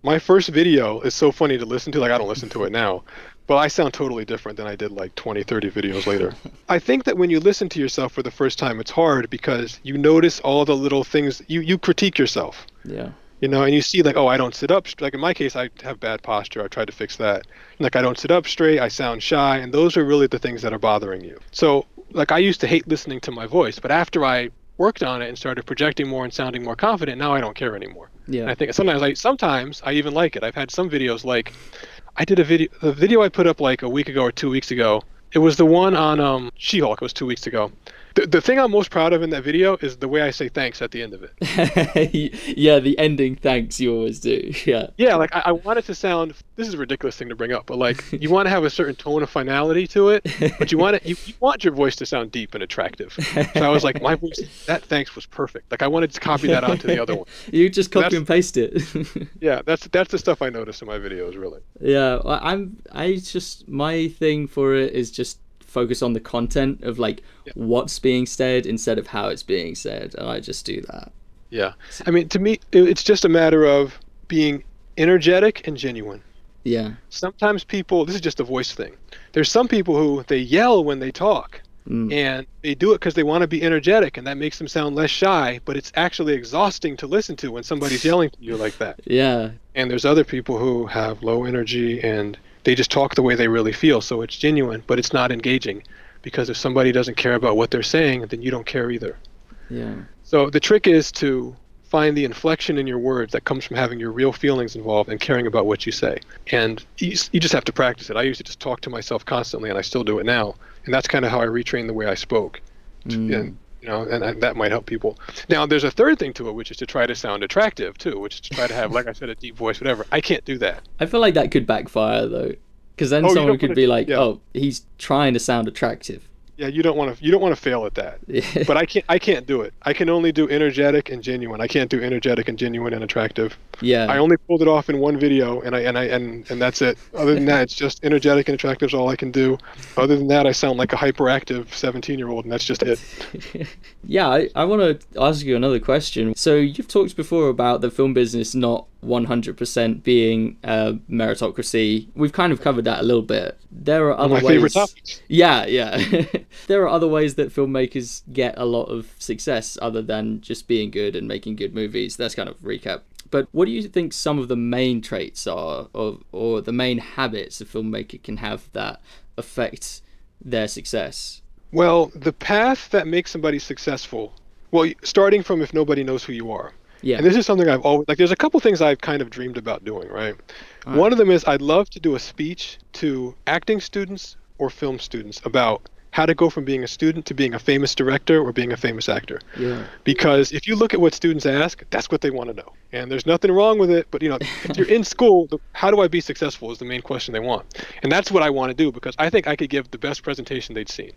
My first video is so funny to listen to. Like, I don't listen to it now, but I sound totally different than I did like 20, 30 videos later. I think that when you listen to yourself for the first time, it's hard because you notice all the little things. You, you critique yourself, Yeah. you know, and you see, like, oh, I don't sit up. Like, in my case, I have bad posture. I tried to fix that. Like, I don't sit up straight. I sound shy. And those are really the things that are bothering you. So, like, I used to hate listening to my voice, but after I worked on it and started projecting more and sounding more confident, now I don't care anymore. And Yeah. I think sometimes I sometimes I even like it. I've had some videos like I did a video the video I put up like a week ago or two weeks ago. It was the one on um She-Hulk. It was two weeks ago. The, the thing I'm most proud of in that video is the way I say thanks at the end of it. yeah, the ending thanks you always do. Yeah. Yeah, like I, I want it to sound. This is a ridiculous thing to bring up, but like you want to have a certain tone of finality to it, but you want it. You, you want your voice to sound deep and attractive. So I was like, my voice. That thanks was perfect. Like I wanted to copy that onto the other one. You just copy That's- and paste it. Yeah, that's that's the stuff I notice in my videos. Really. Yeah, I'm. I just my thing for it is just focus on the content of like Yeah. what's being said instead of how it's being said, and I just do that. Yeah. I mean, to me, it's just a matter of being energetic and genuine. Yeah. Sometimes people, this is just a voice thing. There's some people who they yell when they talk, Mm. and they do it because they want to be energetic, and that makes them sound less shy. But it's actually exhausting to listen to when somebody's yelling to you like that. Yeah. And there's other people who have low energy and they just talk the way they really feel, so it's genuine, but it's not engaging. Because if somebody doesn't care about what they're saying, then you don't care either. Yeah. So the trick is to find the inflection in your words that comes from having your real feelings involved and caring about what you say. And you, you just have to practice it. I used to just talk to myself constantly, and I still do it now. And that's kind of how I retrain the way I spoke. Mm. And you know, and, and that might help people. Now, there's a third thing to it, which is to try to sound attractive too, which is to try to have, like I said, a deep voice, whatever. I can't do that. I feel like that could backfire though, because then Oh, someone could be like, yeah. "Oh, he's trying to sound attractive." Yeah, you don't want to. You don't want to fail at that. But I can't. I can't do it. I can only do energetic and genuine. I can't do energetic and genuine and attractive. yeah. I only pulled it off in one video, and I and I and and that's it. Other than that, it's just energetic and attractive is all I can do. Other than that, I sound like a hyperactive 17-year-old, and that's just it. yeah, I, I want to ask you another question. So you've talked before about the film business not 100% being uh, meritocracy. We've kind of covered that a little bit. There are other My ways. Yeah, yeah. there are other ways that filmmakers get a lot of success other than just being good and making good movies. That's kind of recap. But what do you think some of the main traits are, or, or the main habits a filmmaker can have that affect their success? Well, the path that makes somebody successful, well, starting from if nobody knows who you are. Yeah. And this is something I've always like. There's a couple things I've kind of dreamed about doing. Right. Uh-huh. One of them is I'd love to do a speech to acting students or film students about how to go from being a student to being a famous director or being a famous actor. yeah. Because if you look at what students ask, that's what they want to know. And there's nothing wrong with it, but you know, if you're in school, the, how do I be successful is the main question they want. And that's what I want to do because I think I could give the best presentation they'd seen.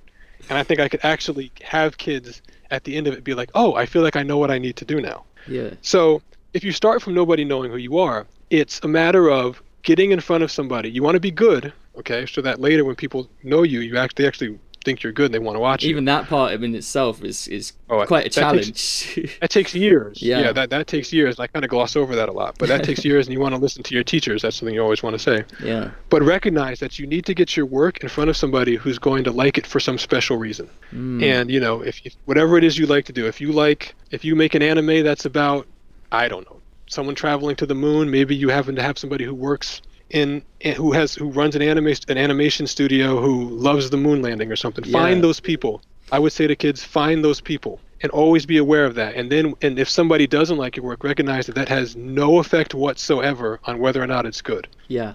And I think I could actually have kids at the end of it be like, "Oh, I feel like I know what I need to do now." Yeah. So if you start from nobody knowing who you are, it's a matter of getting in front of somebody. You want to be good, okay? So that later when people know you, you actually actually think you're good and they want to watch you. Even that part in itself is is Oh, quite a that takes- challenge. That takes years. Yeah. that, that takes years. I kind of gloss over that a lot, but that takes years, and you want to listen to your teachers. That's something you always want to say. yeah. But recognize that you need to get your work in front of somebody who's going to like it for some special reason. Mm. And you know, if, if whatever it is you like to do, if you like, if you make an anime that's about, I don't know, someone traveling to the moon, maybe you happen to have somebody who works in who has who runs an anime an animation studio who loves the moon landing or something. Yeah. Find those people. I would say to kids, find those people and always be aware of that. And then, and if somebody doesn't like your work, recognize that that has no effect whatsoever on whether or not it's good. Yeah.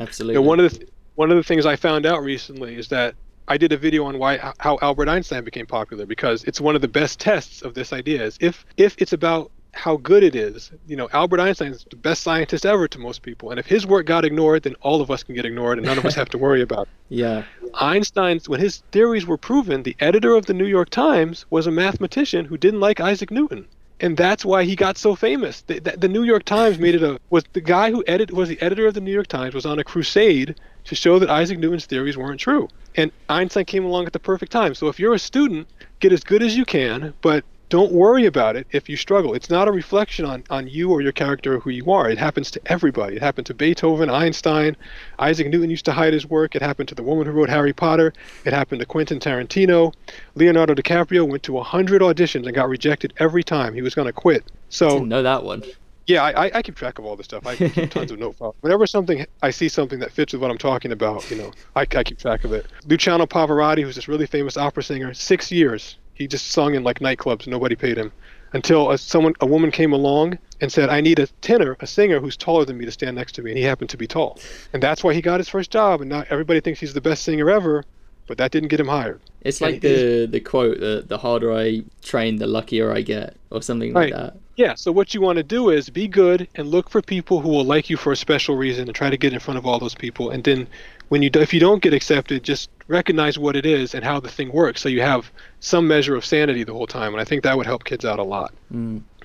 Absolutely. Know, one of the th- one of the things I found out recently is that I did a video on why how Albert Einstein became popular because it's one of the best tests of this idea is if if it's about how good it is, you know, Albert Einstein is the best scientist ever to most people, and if his work got ignored, then all of us can get ignored, and none of us have to worry about it. yeah. Einstein's when his theories were proven, the editor of the New York Times was a mathematician who didn't like Isaac Newton. And that's why he got so famous. The, the, the New York Times made it a was the guy who edit was the editor of the New York Times was on a crusade to show that Isaac Newton's theories weren't true. And Einstein came along at the perfect time. So if you're a student, get as good as you can, but don't worry about it if you struggle. It's not a reflection on, on you or your character or who you are. It happens to everybody. It happened to Beethoven, Einstein, Isaac Newton used to hide his work. It happened to the woman who wrote Harry Potter. It happened to Quentin Tarantino. Leonardo DiCaprio went to 100 auditions and got rejected every time. He was going to quit. So Didn't know that one. yeah, I, I- I keep track of all this stuff. I keep tons of note files. Whenever something I see something that fits with what I'm talking about, you know, I, I keep track of it. Luciano Pavarotti, who's this really famous opera singer, six years he just sung in like nightclubs. Nobody paid him until a, someone a woman came along and said, "I need a tenor, a singer who's taller than me to stand next to me," and he happened to be tall, and that's why he got his first job. And now everybody thinks he's the best singer ever, but that didn't get him hired. It's like it is- the the quote, the the harder I train, the luckier I get, or something like Right. that. Yeah, so what you want to do is be good and look for people who will like you for a special reason and try to get in front of all those people. And then when you do, if you don't get accepted, just recognize what it is and how the thing works so you have some measure of sanity the whole time. And I think that would help kids out a lot.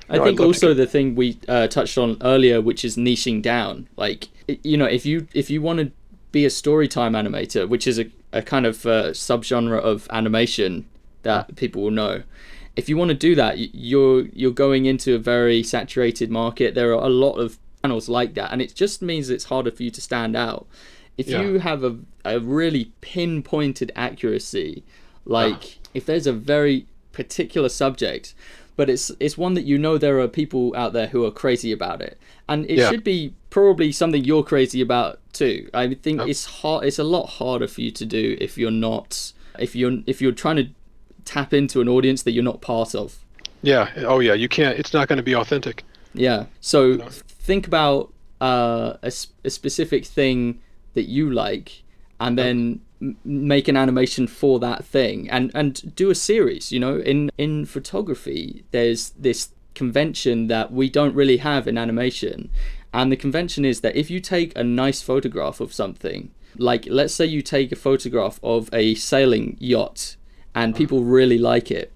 I No, I'd think also the thing we uh, touched on earlier, which is niching down. Like, you know, if you if you want to be a story time animator, which is a, a kind of uh, subgenre of animation that people will know. If you want to do that, you're you're going into a very saturated market. There are a lot of channels like that, and it just means it's harder for you to stand out. If Yeah. you have a a really pinpointed accuracy, like ah. if there's a very particular subject, but it's it's one that you know there are people out there who are crazy about it, and it Yeah. should be probably something you're crazy about too. I think it's hard. It's a lot harder for you to do if you're not if you're if you're trying to tap into an audience that you're not part of. Yeah. Oh yeah. You can't. It's not going to be authentic. Yeah. So think about uh, a, a specific thing that you like, and then m- make an animation for that thing, and and do a series. You know, in in photography, there's this convention that we don't really have in animation, and the convention is that if you take a nice photograph of something, like let's say you take a photograph of a sailing yacht, and people really like it,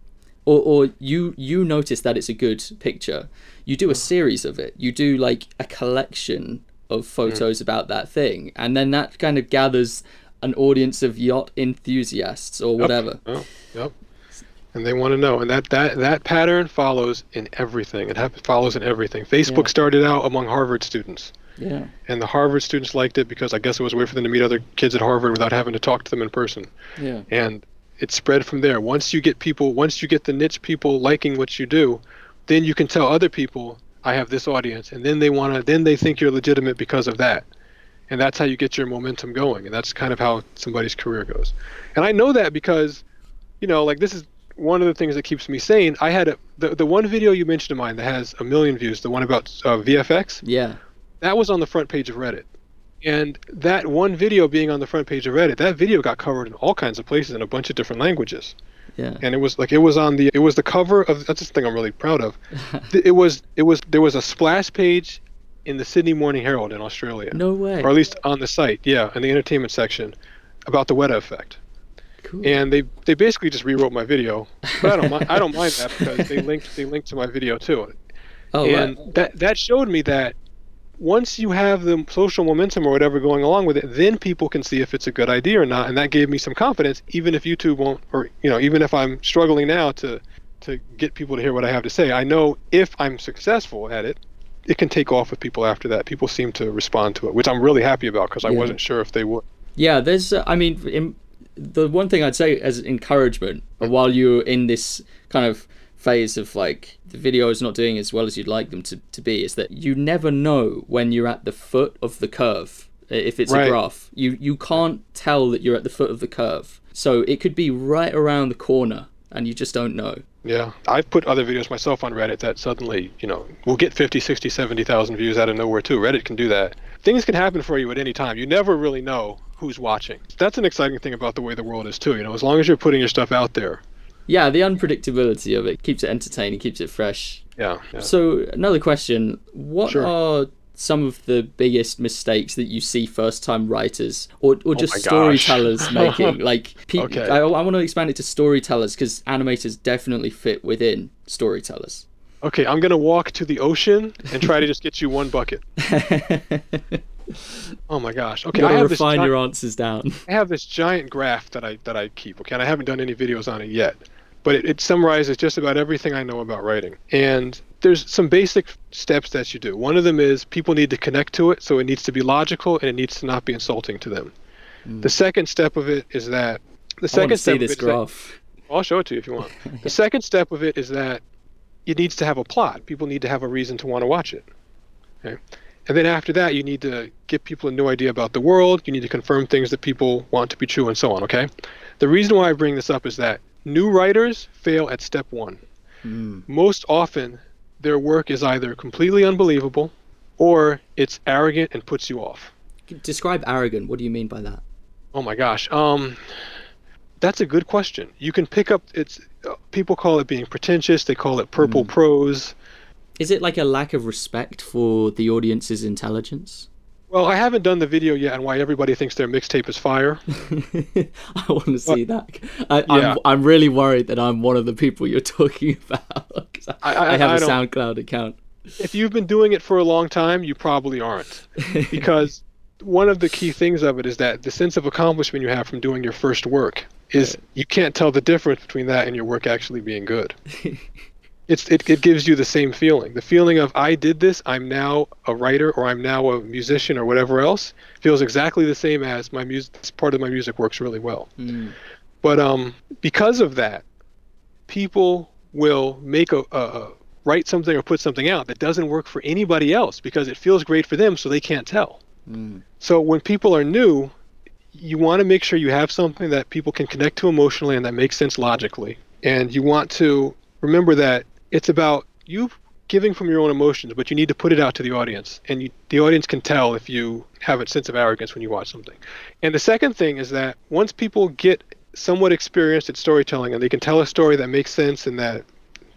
or, or you you notice that it's a good picture. You do a mm. series of it. You do like a collection of mm. photos about that thing and then that kind of gathers an audience of yacht enthusiasts or whatever. Oh, yep. And they want to know, and that that that pattern follows in everything. It follows in everything. Facebook Yeah. started out among Harvard students, yeah. And the Harvard students liked it because I guess it was a way for them to meet other kids at Harvard without having to talk to them in person. yeah. And it spread from there. Once you get people, once you get the niche people liking what you do, then you can tell other people, I have this audience, and then they want to, then they think you're legitimate because of that. And that's how you get your momentum going. And that's kind of how somebody's career goes. And I know that because, you know, like this is one of the things that keeps me sane. I had a, the, the one video you mentioned of mine that has a million views, the one about uh, VFX, yeah that was on the front page of Reddit. And that one video being on the front page of Reddit, that video got covered in all kinds of places in a bunch of different languages. yeah And it was like it was on the it was the cover of that's the thing I'm really proud of. It was it was there was a splash page in the Sydney Morning Herald in Australia. no way Or at least on the site, yeah, in the entertainment section about the Weta effect. cool. And they they basically just rewrote my video. But I don't mind I don't mind that because they linked they linked to my video too oh and that that showed me that once you have the social momentum or whatever going along with it, then people can see if it's a good idea or not, and that gave me some confidence. Even if YouTube won't, or you know, even if I'm struggling now to to get people to hear what I have to say, I know if I'm successful at it, it can take off with people after that. People seem to respond to it, which I'm really happy about because I Yeah. wasn't sure if they would. Yeah, there's. Uh, I mean, in, the one thing I'd say as encouragement while you're in this kind of phase of like the video is not doing as well as you'd like them to, to be is that you never know when you're at the foot of the curve if it's Right. a graph you you can't tell that you're at the foot of the curve so it could be right around the corner and you just don't know Yeah, I've put other videos myself on Reddit that suddenly, you know, will get 50, 60, 70,000 views out of nowhere too. Reddit can do that. Things can happen for you at any time. You never really know who's watching. That's an exciting thing about the way the world is too. You know, as long as you're putting your stuff out there. Yeah the unpredictability of it keeps it entertaining keeps it fresh Yeah. yeah. So another question: What Sure. are some of the biggest mistakes that you see first-time writers or, or oh just Oh storytellers making? Like, pe- Okay. I, I want to expand it to storytellers because animators definitely fit within storytellers. Okay, I'm gonna walk to the ocean and try to just get you one bucket. Oh my gosh. Okay, I have this. gi- your answers down. I have this giant graph that I that I keep. Okay, and I haven't done any videos on it yet, but it, it summarizes just about everything I know about writing. And there's some basic steps that you do. One of them is people need to connect to it, so it needs to be logical and it needs to not be insulting to them. Mm. The second step of it is that the. I want second to step see of this it is that- graph. I'll show it to you if you want. The second step of it is that it needs to have a plot. People need to have a reason to want to watch it. Okay? And then after that, you need to give people a new idea about the world. You need to confirm things that people want to be true and so on, okay? The reason why I bring this up is that new writers fail at step one. Mm. Most often, their work is either completely unbelievable or it's arrogant and puts you off. Describe arrogant. What do you mean by that? Oh my gosh. Um, that's a good question. You can pick up it's people call it being pretentious. They call it purple prose. Is it like a lack of respect for the audience's intelligence? Well, I haven't done the video yet on why everybody thinks their mixtape is fire. I want to see that. I, Yeah. I'm, I'm really worried that I'm one of the people you're talking about. I, I- I- have I a don't- SoundCloud account. if you've been doing it for a long time, you probably aren't, because one of the key things of it is that the sense of accomplishment you have from doing your first work is you can't tell the difference between that and your work actually being good. It's it, it gives you the same feeling. The feeling of I did this, I'm now a writer or I'm now a musician or whatever else feels exactly the same as my music this part of my music works really well. Mm. But um because of that, people will make a, a, write something or put something out that doesn't work for anybody else because it feels great for them so they can't tell. Mm. So when people are new, you want to make sure you have something that people can connect to emotionally and that makes sense logically. And you want to remember that it's about you giving from your own emotions, but you need to put it out to the audience. And you, the audience can tell if you have a sense of arrogance when you watch something. And the second thing is that once people get somewhat experienced at storytelling and they can tell a story that makes sense and that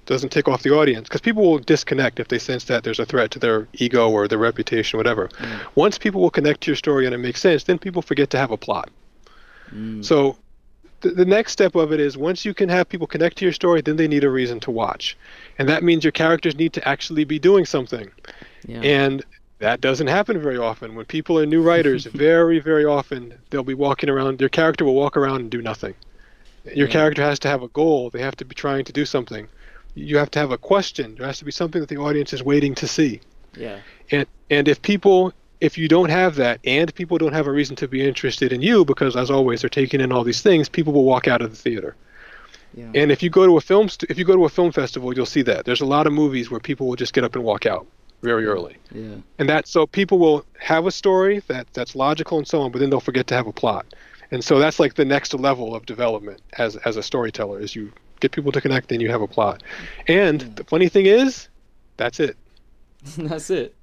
doesn't tick off the audience because people will disconnect if they sense that there's a threat to their ego or their reputation whatever Mm. once people will connect to your story and it makes sense then people forget to have a plot Mm. so the, the next step of it is once you can have people connect to your story then they need a reason to watch. And that means your characters need to actually be doing something. Yeah. and that doesn't happen very often. When people are new writers very very often they'll be walking around their character will walk around and do nothing. Your Yeah. character has to have a goal. They have to be trying to do something. You have to have a question. There has to be something that the audience is waiting to see. Yeah. and and if people if you don't have that and people don't have a reason to be interested in you because as always they're taking in all these things people will walk out of the theater Yeah. and if you go to a film st- if you go to a film festival you'll see that there's a lot of movies where people will just get up and walk out very early yeah. and that so people will have a story that that's logical and so on but then they'll forget to have a plot and so that's like the next level of development as as a storyteller is you get people to connect then you have a plot and Yeah. the funny thing is that's it That's it.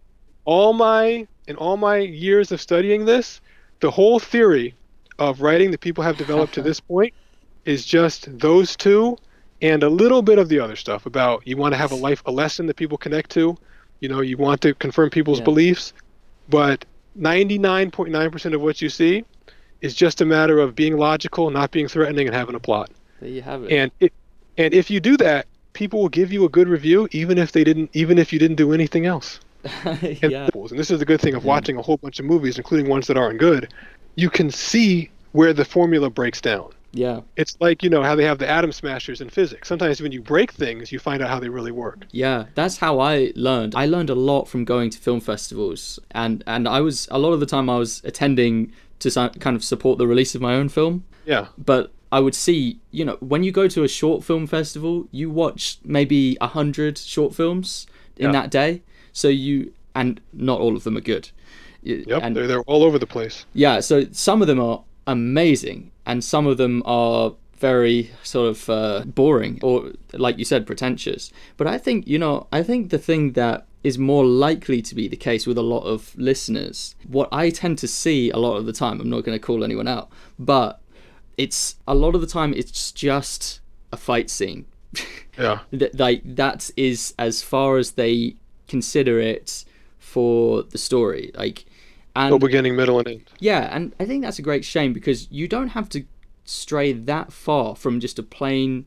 all my in all my years of studying this the whole theory of writing that people have developed to this point is just those two and a little bit of the other stuff about you want to have a life a lesson that people connect to you know you want to confirm people's Yeah. beliefs but 99.9% of what you see is just a matter of being logical not being threatening and having a plot There you have it. and it and if you do that people will give you a good review even if they didn't even if you didn't do anything else yeah. and this is the good thing of watching a whole bunch of movies, including ones that aren't good. You can see where the formula breaks down. Yeah. It's like you know how they have the atom smashers in physics. Sometimes when you break things, you find out how they really work. Yeah, that's how I learned. I learned a lot from going to film festivals, and and I was a lot of the time I was attending to kind of support the release of my own film. Yeah, But I would see, you know, when you go to a short film festival, you watch maybe a hundred short films in Yeah. that day. So you and not all of them are good. Yep, And they're they're all over the place. yeah, so some of them are amazing, and some of them are very sort of uh, boring or, like you said, pretentious. But I think, you know, I think the thing that is more likely to be the case with a lot of listeners, what I tend to see a lot of the time, I'm not going to call anyone out, but it's a lot of the time it's just a fight scene. Yeah, like that is as far as they consider it for the story like and no beginning, middle, and end. yeah, and I think that's a great shame because you don't have to stray that far from just a plain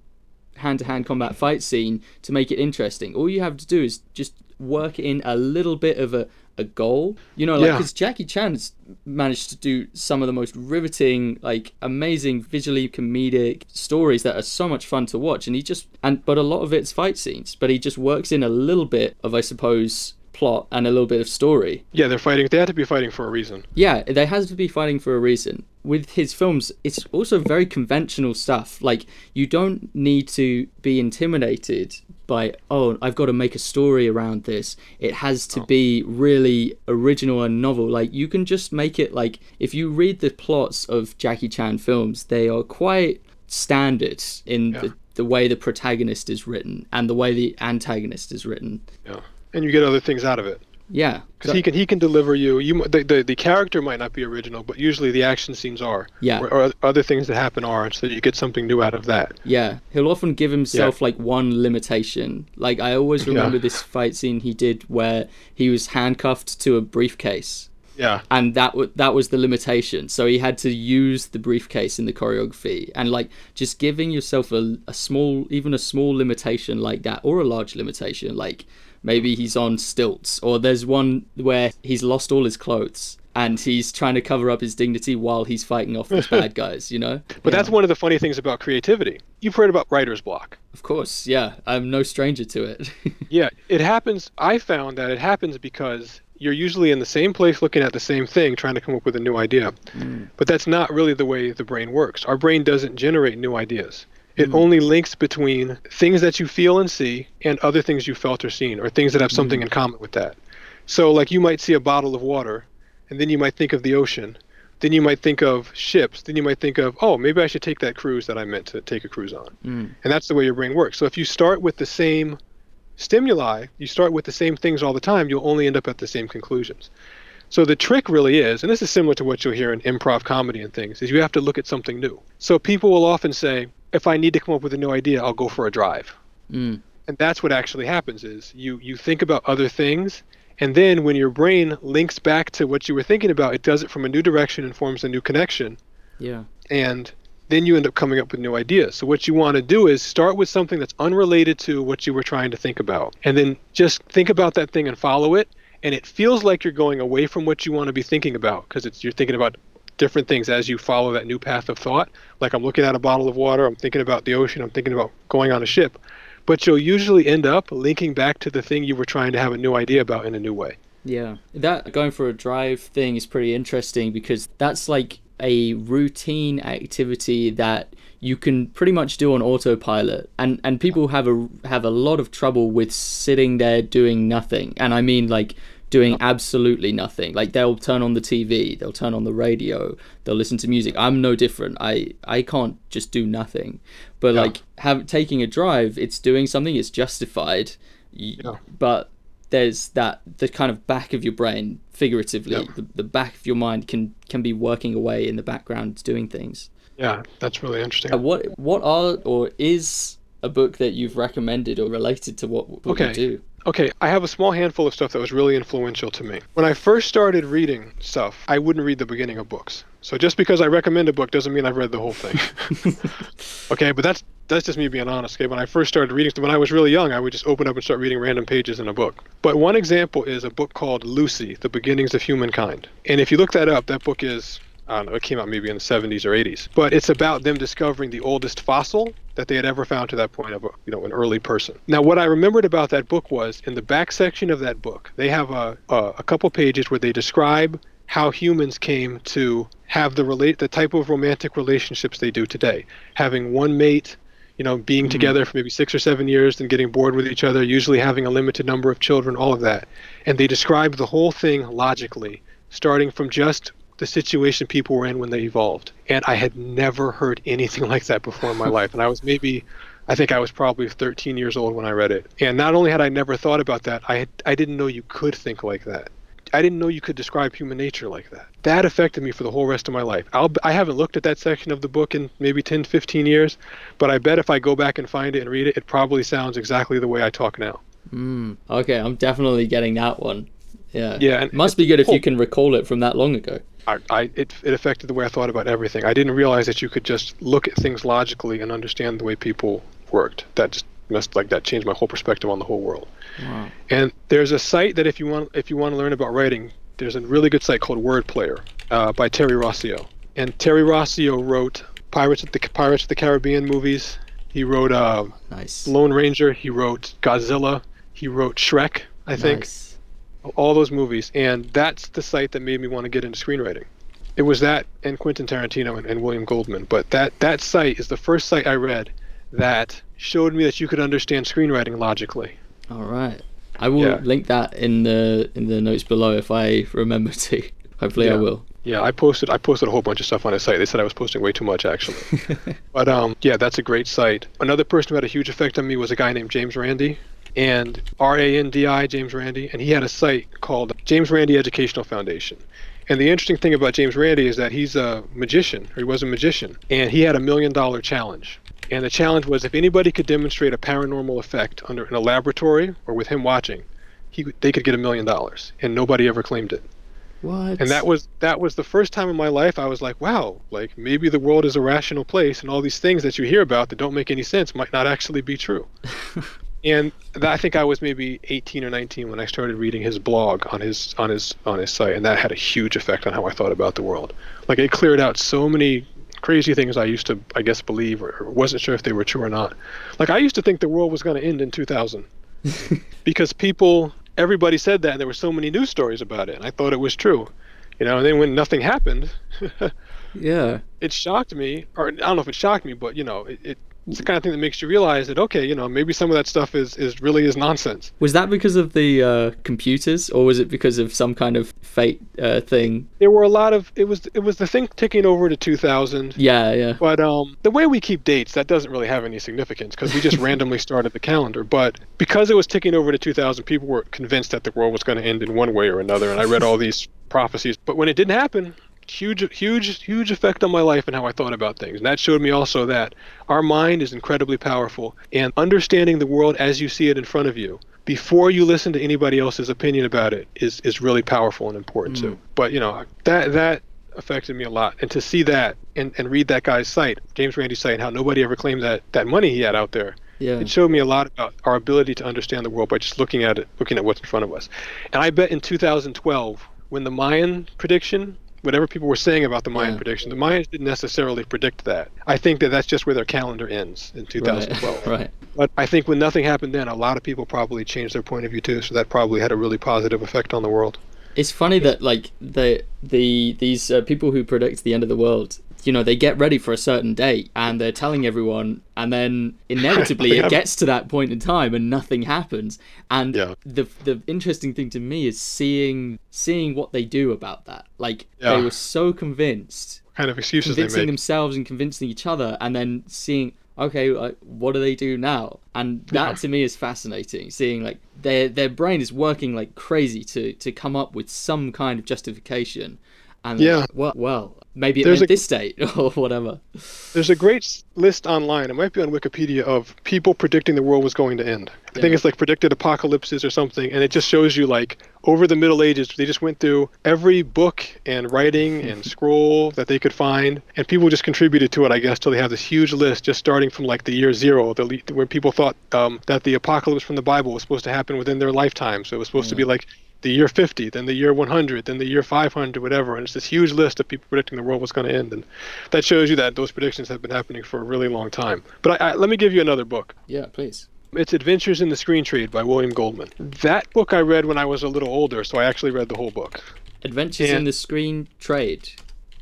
hand to hand combat fight scene to make it interesting. All you have to do is just work in a little bit of a, a goal. You know, like Yeah. because Jackie Chan's managed to do some of the most riveting, like amazing, visually comedic stories that are so much fun to watch. And he just and but a lot of it's fight scenes, but he just works in a little bit of, I suppose, plot and a little bit of story. Yeah, they're fighting. They have to be fighting for a reason. Yeah, they has to be fighting for a reason. With his films, it's also very conventional stuff. Like you don't need to be intimidated by oh, I've got to make a story around this. It has to oh. be really original and novel. Like you can just make it like if you read the plots of Jackie Chan films, they are quite standard in Yeah. the the way the protagonist is written and the way the antagonist is written. Yeah, and you get other things out of it Yeah. because So- he can he can deliver you. You the, the the character might not be original, but usually the action scenes are. Yeah. Or, or other things that happen are, so you get something new out of that. Yeah, he'll often give himself like one limitation. Like I always remember Yeah. this fight scene he did where he was handcuffed to a briefcase, Yeah, and that w- that was the limitation. So he had to use the briefcase in the choreography, and like just giving yourself a, a small, even a small limitation like that, or a large limitation, like maybe he's on stilts, or there's one where he's lost all his clothes, and he's trying to cover up his dignity while he's fighting off these bad guys, you know? But yeah. that's one of the funny things about creativity. You've heard about writer's block. Of course, yeah. I'm no stranger to it. yeah, it happens. I found that it happens because you're usually in the same place looking at the same thing trying to come up with a new idea. Mm. But that's not really the way the brain works. Our brain doesn't generate new ideas. It mm. only links between things that you feel and see and other things you felt or seen or things that have something mm. in common with that. So like you might see a bottle of water and then you might think of the ocean. Then you might think of ships. Then you might think of, oh, maybe I should take that cruise that I meant to take a cruise on. Mm. And that's the way your brain works. So if you start with the same stimuli, you start with the same things all the time, you'll only end up at the same conclusions. So the trick really is, and this is similar to what you'll hear in improv comedy and things, is you have to look at something new. So people will often say, if I need to come up with a new idea, I'll go for a drive. Mm. And that's what actually happens is you you think about other things and then when your brain links back to what you were thinking about, it does it from a new direction and forms a new connection. Yeah. And then you end up coming up with new ideas. So what you want to do is start with something that's unrelated to what you were trying to think about. And then just think about that thing and follow it. And it feels like you're going away from what you want to be thinking about because it's you're thinking about different things as you follow that new path of thought. Like I'm looking at a bottle of water, I'm thinking about the ocean, I'm thinking about going on a ship. But you'll usually end up linking back to the thing you were trying to have a new idea about in a new way. Yeah. That going for a drive thing is pretty interesting because that's like a routine activity that you can pretty much do on autopilot and and people have a have a lot of trouble with sitting there doing nothing and i mean like doing absolutely nothing. Like they'll turn on the tv they'll turn on the radio they'll listen to music. I'm no different. I i can't just do nothing. But yeah. like have taking a drive it's doing something it's justified. Yeah. but there's that the kind of back of your brain figuratively yep. the, the back of your mind can can be working away in the background doing things. Yeah that's really interesting. Uh, what what are or is a book that you've recommended or related to what, what okay. you do Okay, I have a small handful of stuff that was really influential to me. When I first started reading stuff, I wouldn't read the beginning of books. So just because I recommend a book doesn't mean I've read the whole thing. okay, but that's that's just me being honest. Okay, when I first started reading, when I was really young, I would just open up and start reading random pages in a book. But one example is a book called Lucy: The Beginnings of Humankind. And if you look that up, that book is I don't know, it came out maybe in the 70s or 80s. But it's about them discovering the oldest fossil that they had ever found to that point of a, you know, an early person. Now, what I remembered about that book was in the back section of that book, they have a, a, a couple pages where they describe how humans came to have the relate the type of romantic relationships they do today, having one mate, you know, being mm-hmm. together for maybe six or seven years, then getting bored with each other, usually having a limited number of children, all of that, and they describe the whole thing logically, starting from just the situation people were in when they evolved. And I had never heard anything like that before in my life. And I was maybe I think I was probably 13 years old when I read it. And not only had I never thought about that, I had, I didn't know you could think like that. I didn't know you could describe human nature like that. That affected me for the whole rest of my life. I'll, I haven't looked at that section of the book in maybe 10, 15 years, but I bet if I go back and find it and read it, it probably sounds exactly the way I talk now. Mm, okay, I'm definitely getting that one. Yeah. Yeah. It must be good if you can recall it from that long ago. I, I, it, it affected the way I thought about everything. I didn't realize that you could just look at things logically and understand the way people worked. That just must like that changed my whole perspective on the whole world. Wow. And there's a site that if you want if you want to learn about writing, there's a really good site called Word Player uh, by Terry Rossio. And Terry Rossio wrote Pirates of the Pirates of the Caribbean movies. He wrote uh, nice. Lone Ranger. He wrote Godzilla. He wrote Shrek. I think. All those movies, and that's the site that made me want to get into screenwriting. It was that and Quentin Tarantino and, and William Goldman, but that that site is the first site I read that showed me that you could understand screenwriting logically. All right, I will yeah. link that in the in the notes below if I remember to. Hopefully, yeah. I will. Yeah, I posted I posted a whole bunch of stuff on his site. They said I was posting way too much actually. but um, yeah, that's a great site. Another person who had a huge effect on me was a guy named James Randi, and R A N D I, James Randi, and he had a site called James Randi Educational Foundation. And the interesting thing about James Randi is that he's a magician, or he was a magician, and he had a million dollar challenge. And the challenge was if anybody could demonstrate a paranormal effect under in a laboratory or with him watching, he they could get a million dollars, and nobody ever claimed it. What? And that was that was the first time in my life I was like, wow, like maybe the world is a rational place, and all these things that you hear about that don't make any sense might not actually be true. and I think I was maybe 18 or 19 when I started reading his blog on his on his on his site, and that had a huge effect on how I thought about the world. Like it cleared out so many crazy things I used to, I guess, believe or wasn't sure if they were true or not. Like I used to think the world was going to end in 2000 because people, everybody said that, and there were so many news stories about it, and I thought it was true. You know, and then when nothing happened, yeah, it shocked me, or I don't know if it shocked me, but you know, it, it it's the kind of thing that makes you realize that okay, you know, maybe some of that stuff is is really is nonsense. Was that because of the uh, computers, or was it because of some kind of fate uh, thing? There were a lot of it was it was the thing ticking over to 2000. Yeah, yeah. But um, the way we keep dates, that doesn't really have any significance because we just randomly started the calendar. But because it was ticking over to 2000, people were convinced that the world was going to end in one way or another, and I read all these prophecies. But when it didn't happen, huge huge huge effect on my life and how I thought about things. And that showed me also that our mind is incredibly powerful and understanding the world as you see it in front of you before you listen to anybody else's opinion about it is is really powerful and important mm. too. But you know, that that affected me a lot. And to see that and, and read that guy's site, James Randi's site, and how nobody ever claimed that that money he had out there. Yeah. It showed me a lot about our ability to understand the world by just looking at it, looking at what's in front of us. And I bet in 2012, when the Mayan prediction whatever people were saying about the Mayan yeah. prediction, the Mayans didn't necessarily predict that. I think that that's just where their calendar ends in 2012. Right. right. But I think when nothing happened then, a lot of people probably changed their point of view too. So that probably had a really positive effect on the world. It's funny that like the the these uh, people who predict the end of the world you know they get ready for a certain date and they're telling everyone and then inevitably it gets to that point in time and nothing happens and yeah. the the interesting thing to me is seeing seeing what they do about that like yeah. they were so convinced kind of excuses convincing themselves and convincing each other and then seeing okay like, what do they do now and that yeah. to me is fascinating seeing like their their brain is working like crazy to to come up with some kind of justification and yeah well well maybe at this date or whatever. There's a great list online. It might be on Wikipedia of people predicting the world was going to end. I yeah. think it's like predicted apocalypses or something, and it just shows you like over the Middle Ages they just went through every book and writing and scroll that they could find, and people just contributed to it, I guess, till they have this huge list just starting from like the year zero, the, when people thought um, that the apocalypse from the Bible was supposed to happen within their lifetime. So it was supposed yeah. to be like the year 50, then the year 100, then the year 500, whatever. And it's this huge list of people predicting the world was going to end. And that shows you that those predictions have been happening for a really long time. But I, I, let me give you another book. Yeah, please. It's Adventures in the Screen Trade by William Goldman. Hmm. That book I read when I was a little older, so I actually read the whole book. Adventures and in the Screen Trade.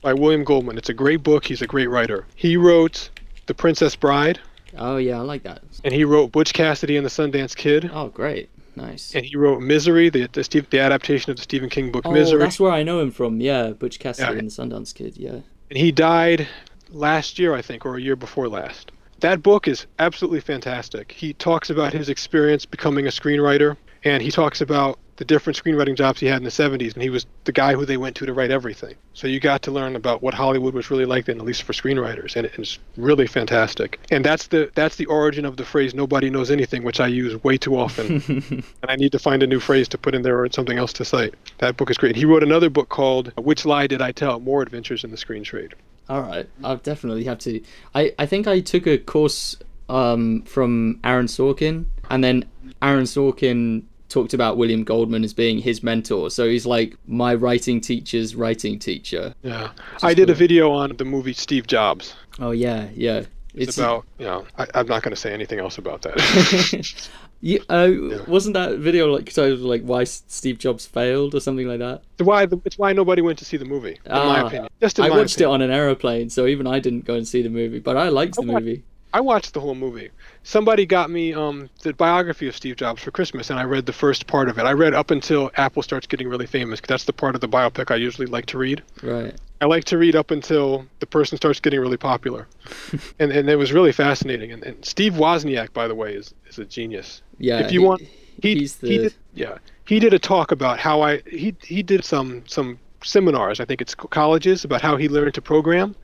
By William Goldman. It's a great book. He's a great writer. He wrote The Princess Bride. Oh, yeah, I like that. And he wrote Butch Cassidy and the Sundance Kid. Oh, great. Nice. And he wrote Misery, the the, Steve, the adaptation of the Stephen King book oh, Misery. that's where I know him from. Yeah, Butch Cassidy yeah. and the Sundance Kid. Yeah. And he died last year, I think, or a year before last. That book is absolutely fantastic. He talks about his experience becoming a screenwriter, and he talks about the different screenwriting jobs he had in the 70s, and he was the guy who they went to to write everything. So you got to learn about what Hollywood was really like then, at least for screenwriters, and it's really fantastic. And that's the that's the origin of the phrase "nobody knows anything," which I use way too often, and I need to find a new phrase to put in there or something else to cite. That book is great. He wrote another book called "Which Lie Did I Tell?" More Adventures in the Screen Trade. All right, I'll definitely have to. I I think I took a course um, from Aaron Sorkin, and then Aaron Sorkin talked about William Goldman as being his mentor. So he's like my writing teacher's writing teacher. Yeah. I did cool. a video on the movie Steve Jobs. Oh, yeah, yeah. It's, it's about, you know, I, am not going to say anything else about that. yeah, uh, yeah, Wasn't that video like titled like why Steve Jobs failed or something like that? It's why it's why nobody went to see the movie. In ah, my opinion, just in I watched opinion. it on an aeroplane, so even I didn't go and see the movie, but I liked the movie. I watched the whole movie. Somebody got me um, the biography of Steve Jobs for Christmas, and I read the first part of it. I read up until Apple starts getting really famous. That's the part of the biopic I usually like to read. Right. I like to read up until the person starts getting really popular, and and it was really fascinating. And, and Steve Wozniak, by the way, is is a genius. Yeah. If you he, want, he he's the... he did, yeah he did a talk about how I he he did some some seminars. I think it's colleges about how he learned to program.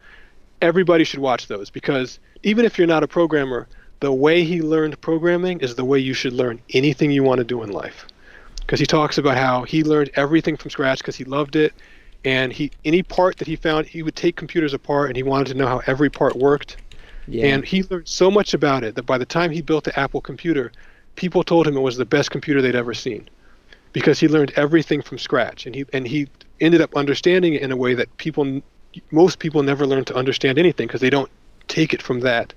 Everybody should watch those because even if you're not a programmer, the way he learned programming is the way you should learn anything you want to do in life. Because he talks about how he learned everything from scratch because he loved it, and he any part that he found, he would take computers apart and he wanted to know how every part worked. Yeah. And he learned so much about it that by the time he built the Apple computer, people told him it was the best computer they'd ever seen because he learned everything from scratch and he and he ended up understanding it in a way that people most people never learn to understand anything because they don't take it from that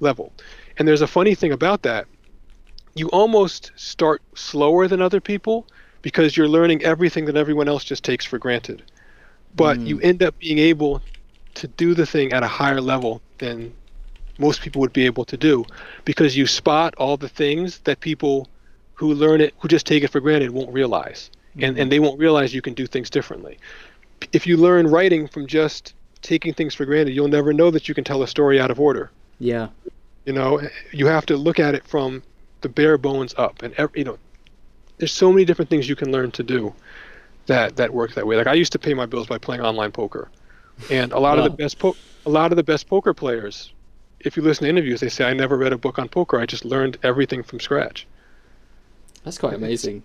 level. And there's a funny thing about that. You almost start slower than other people because you're learning everything that everyone else just takes for granted. But mm. you end up being able to do the thing at a higher level than most people would be able to do because you spot all the things that people who learn it who just take it for granted won't realize mm-hmm. and, and they won't realize you can do things differently if you learn writing from just taking things for granted you'll never know that you can tell a story out of order yeah you know you have to look at it from the bare bones up and every, you know there's so many different things you can learn to do that that work that way like i used to pay my bills by playing online poker and a lot wow. of the best po- a lot of the best poker players if you listen to interviews, they say I never read a book on poker. I just learned everything from scratch. That's quite amazing.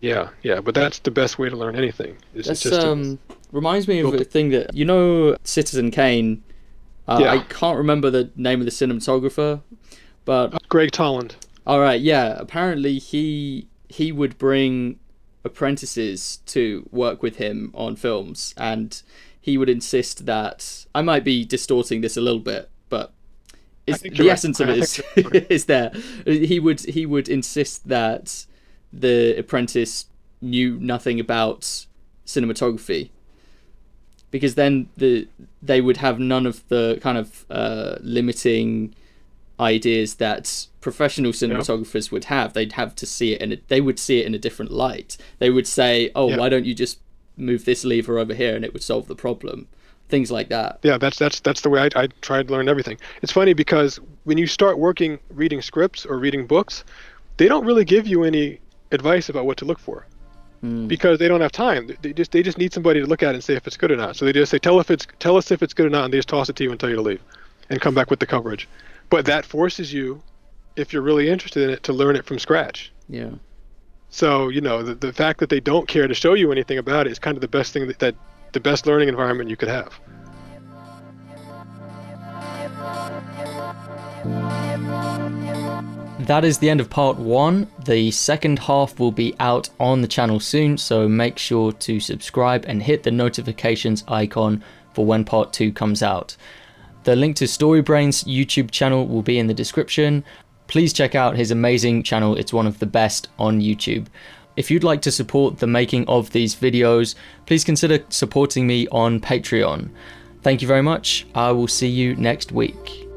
Yeah, yeah, but that's the best way to learn anything. That's um reminds me of a thing that you know, Citizen Kane. Uh, yeah. I can't remember the name of the cinematographer, but uh, Gregg Toland. All right, yeah. Apparently, he he would bring apprentices to work with him on films, and he would insist that I might be distorting this a little bit, but the right. essence of it is, is there. He would he would insist that the apprentice knew nothing about cinematography because then the they would have none of the kind of uh, limiting ideas that professional cinematographers yeah. would have. They'd have to see it and they would see it in a different light. They would say, "Oh, yeah. why don't you just move this lever over here and it would solve the problem." things like that. Yeah, that's that's that's the way I, I tried to learn everything. It's funny because when you start working reading scripts or reading books, they don't really give you any advice about what to look for mm. because they don't have time. They just they just need somebody to look at it and say if it's good or not. So they just say tell if it's tell us if it's good or not, and they just toss it to you and tell you to leave, and come back with the coverage. But that forces you, if you're really interested in it, to learn it from scratch. Yeah. So you know the the fact that they don't care to show you anything about it is kind of the best thing that, that the best learning environment you could have. That is the end of part one. The second half will be out on the channel soon, so make sure to subscribe and hit the notifications icon for when part two comes out. The link to StoryBrain's YouTube channel will be in the description. Please check out his amazing channel, it's one of the best on YouTube. If you'd like to support the making of these videos, please consider supporting me on Patreon. Thank you very much. I will see you next week.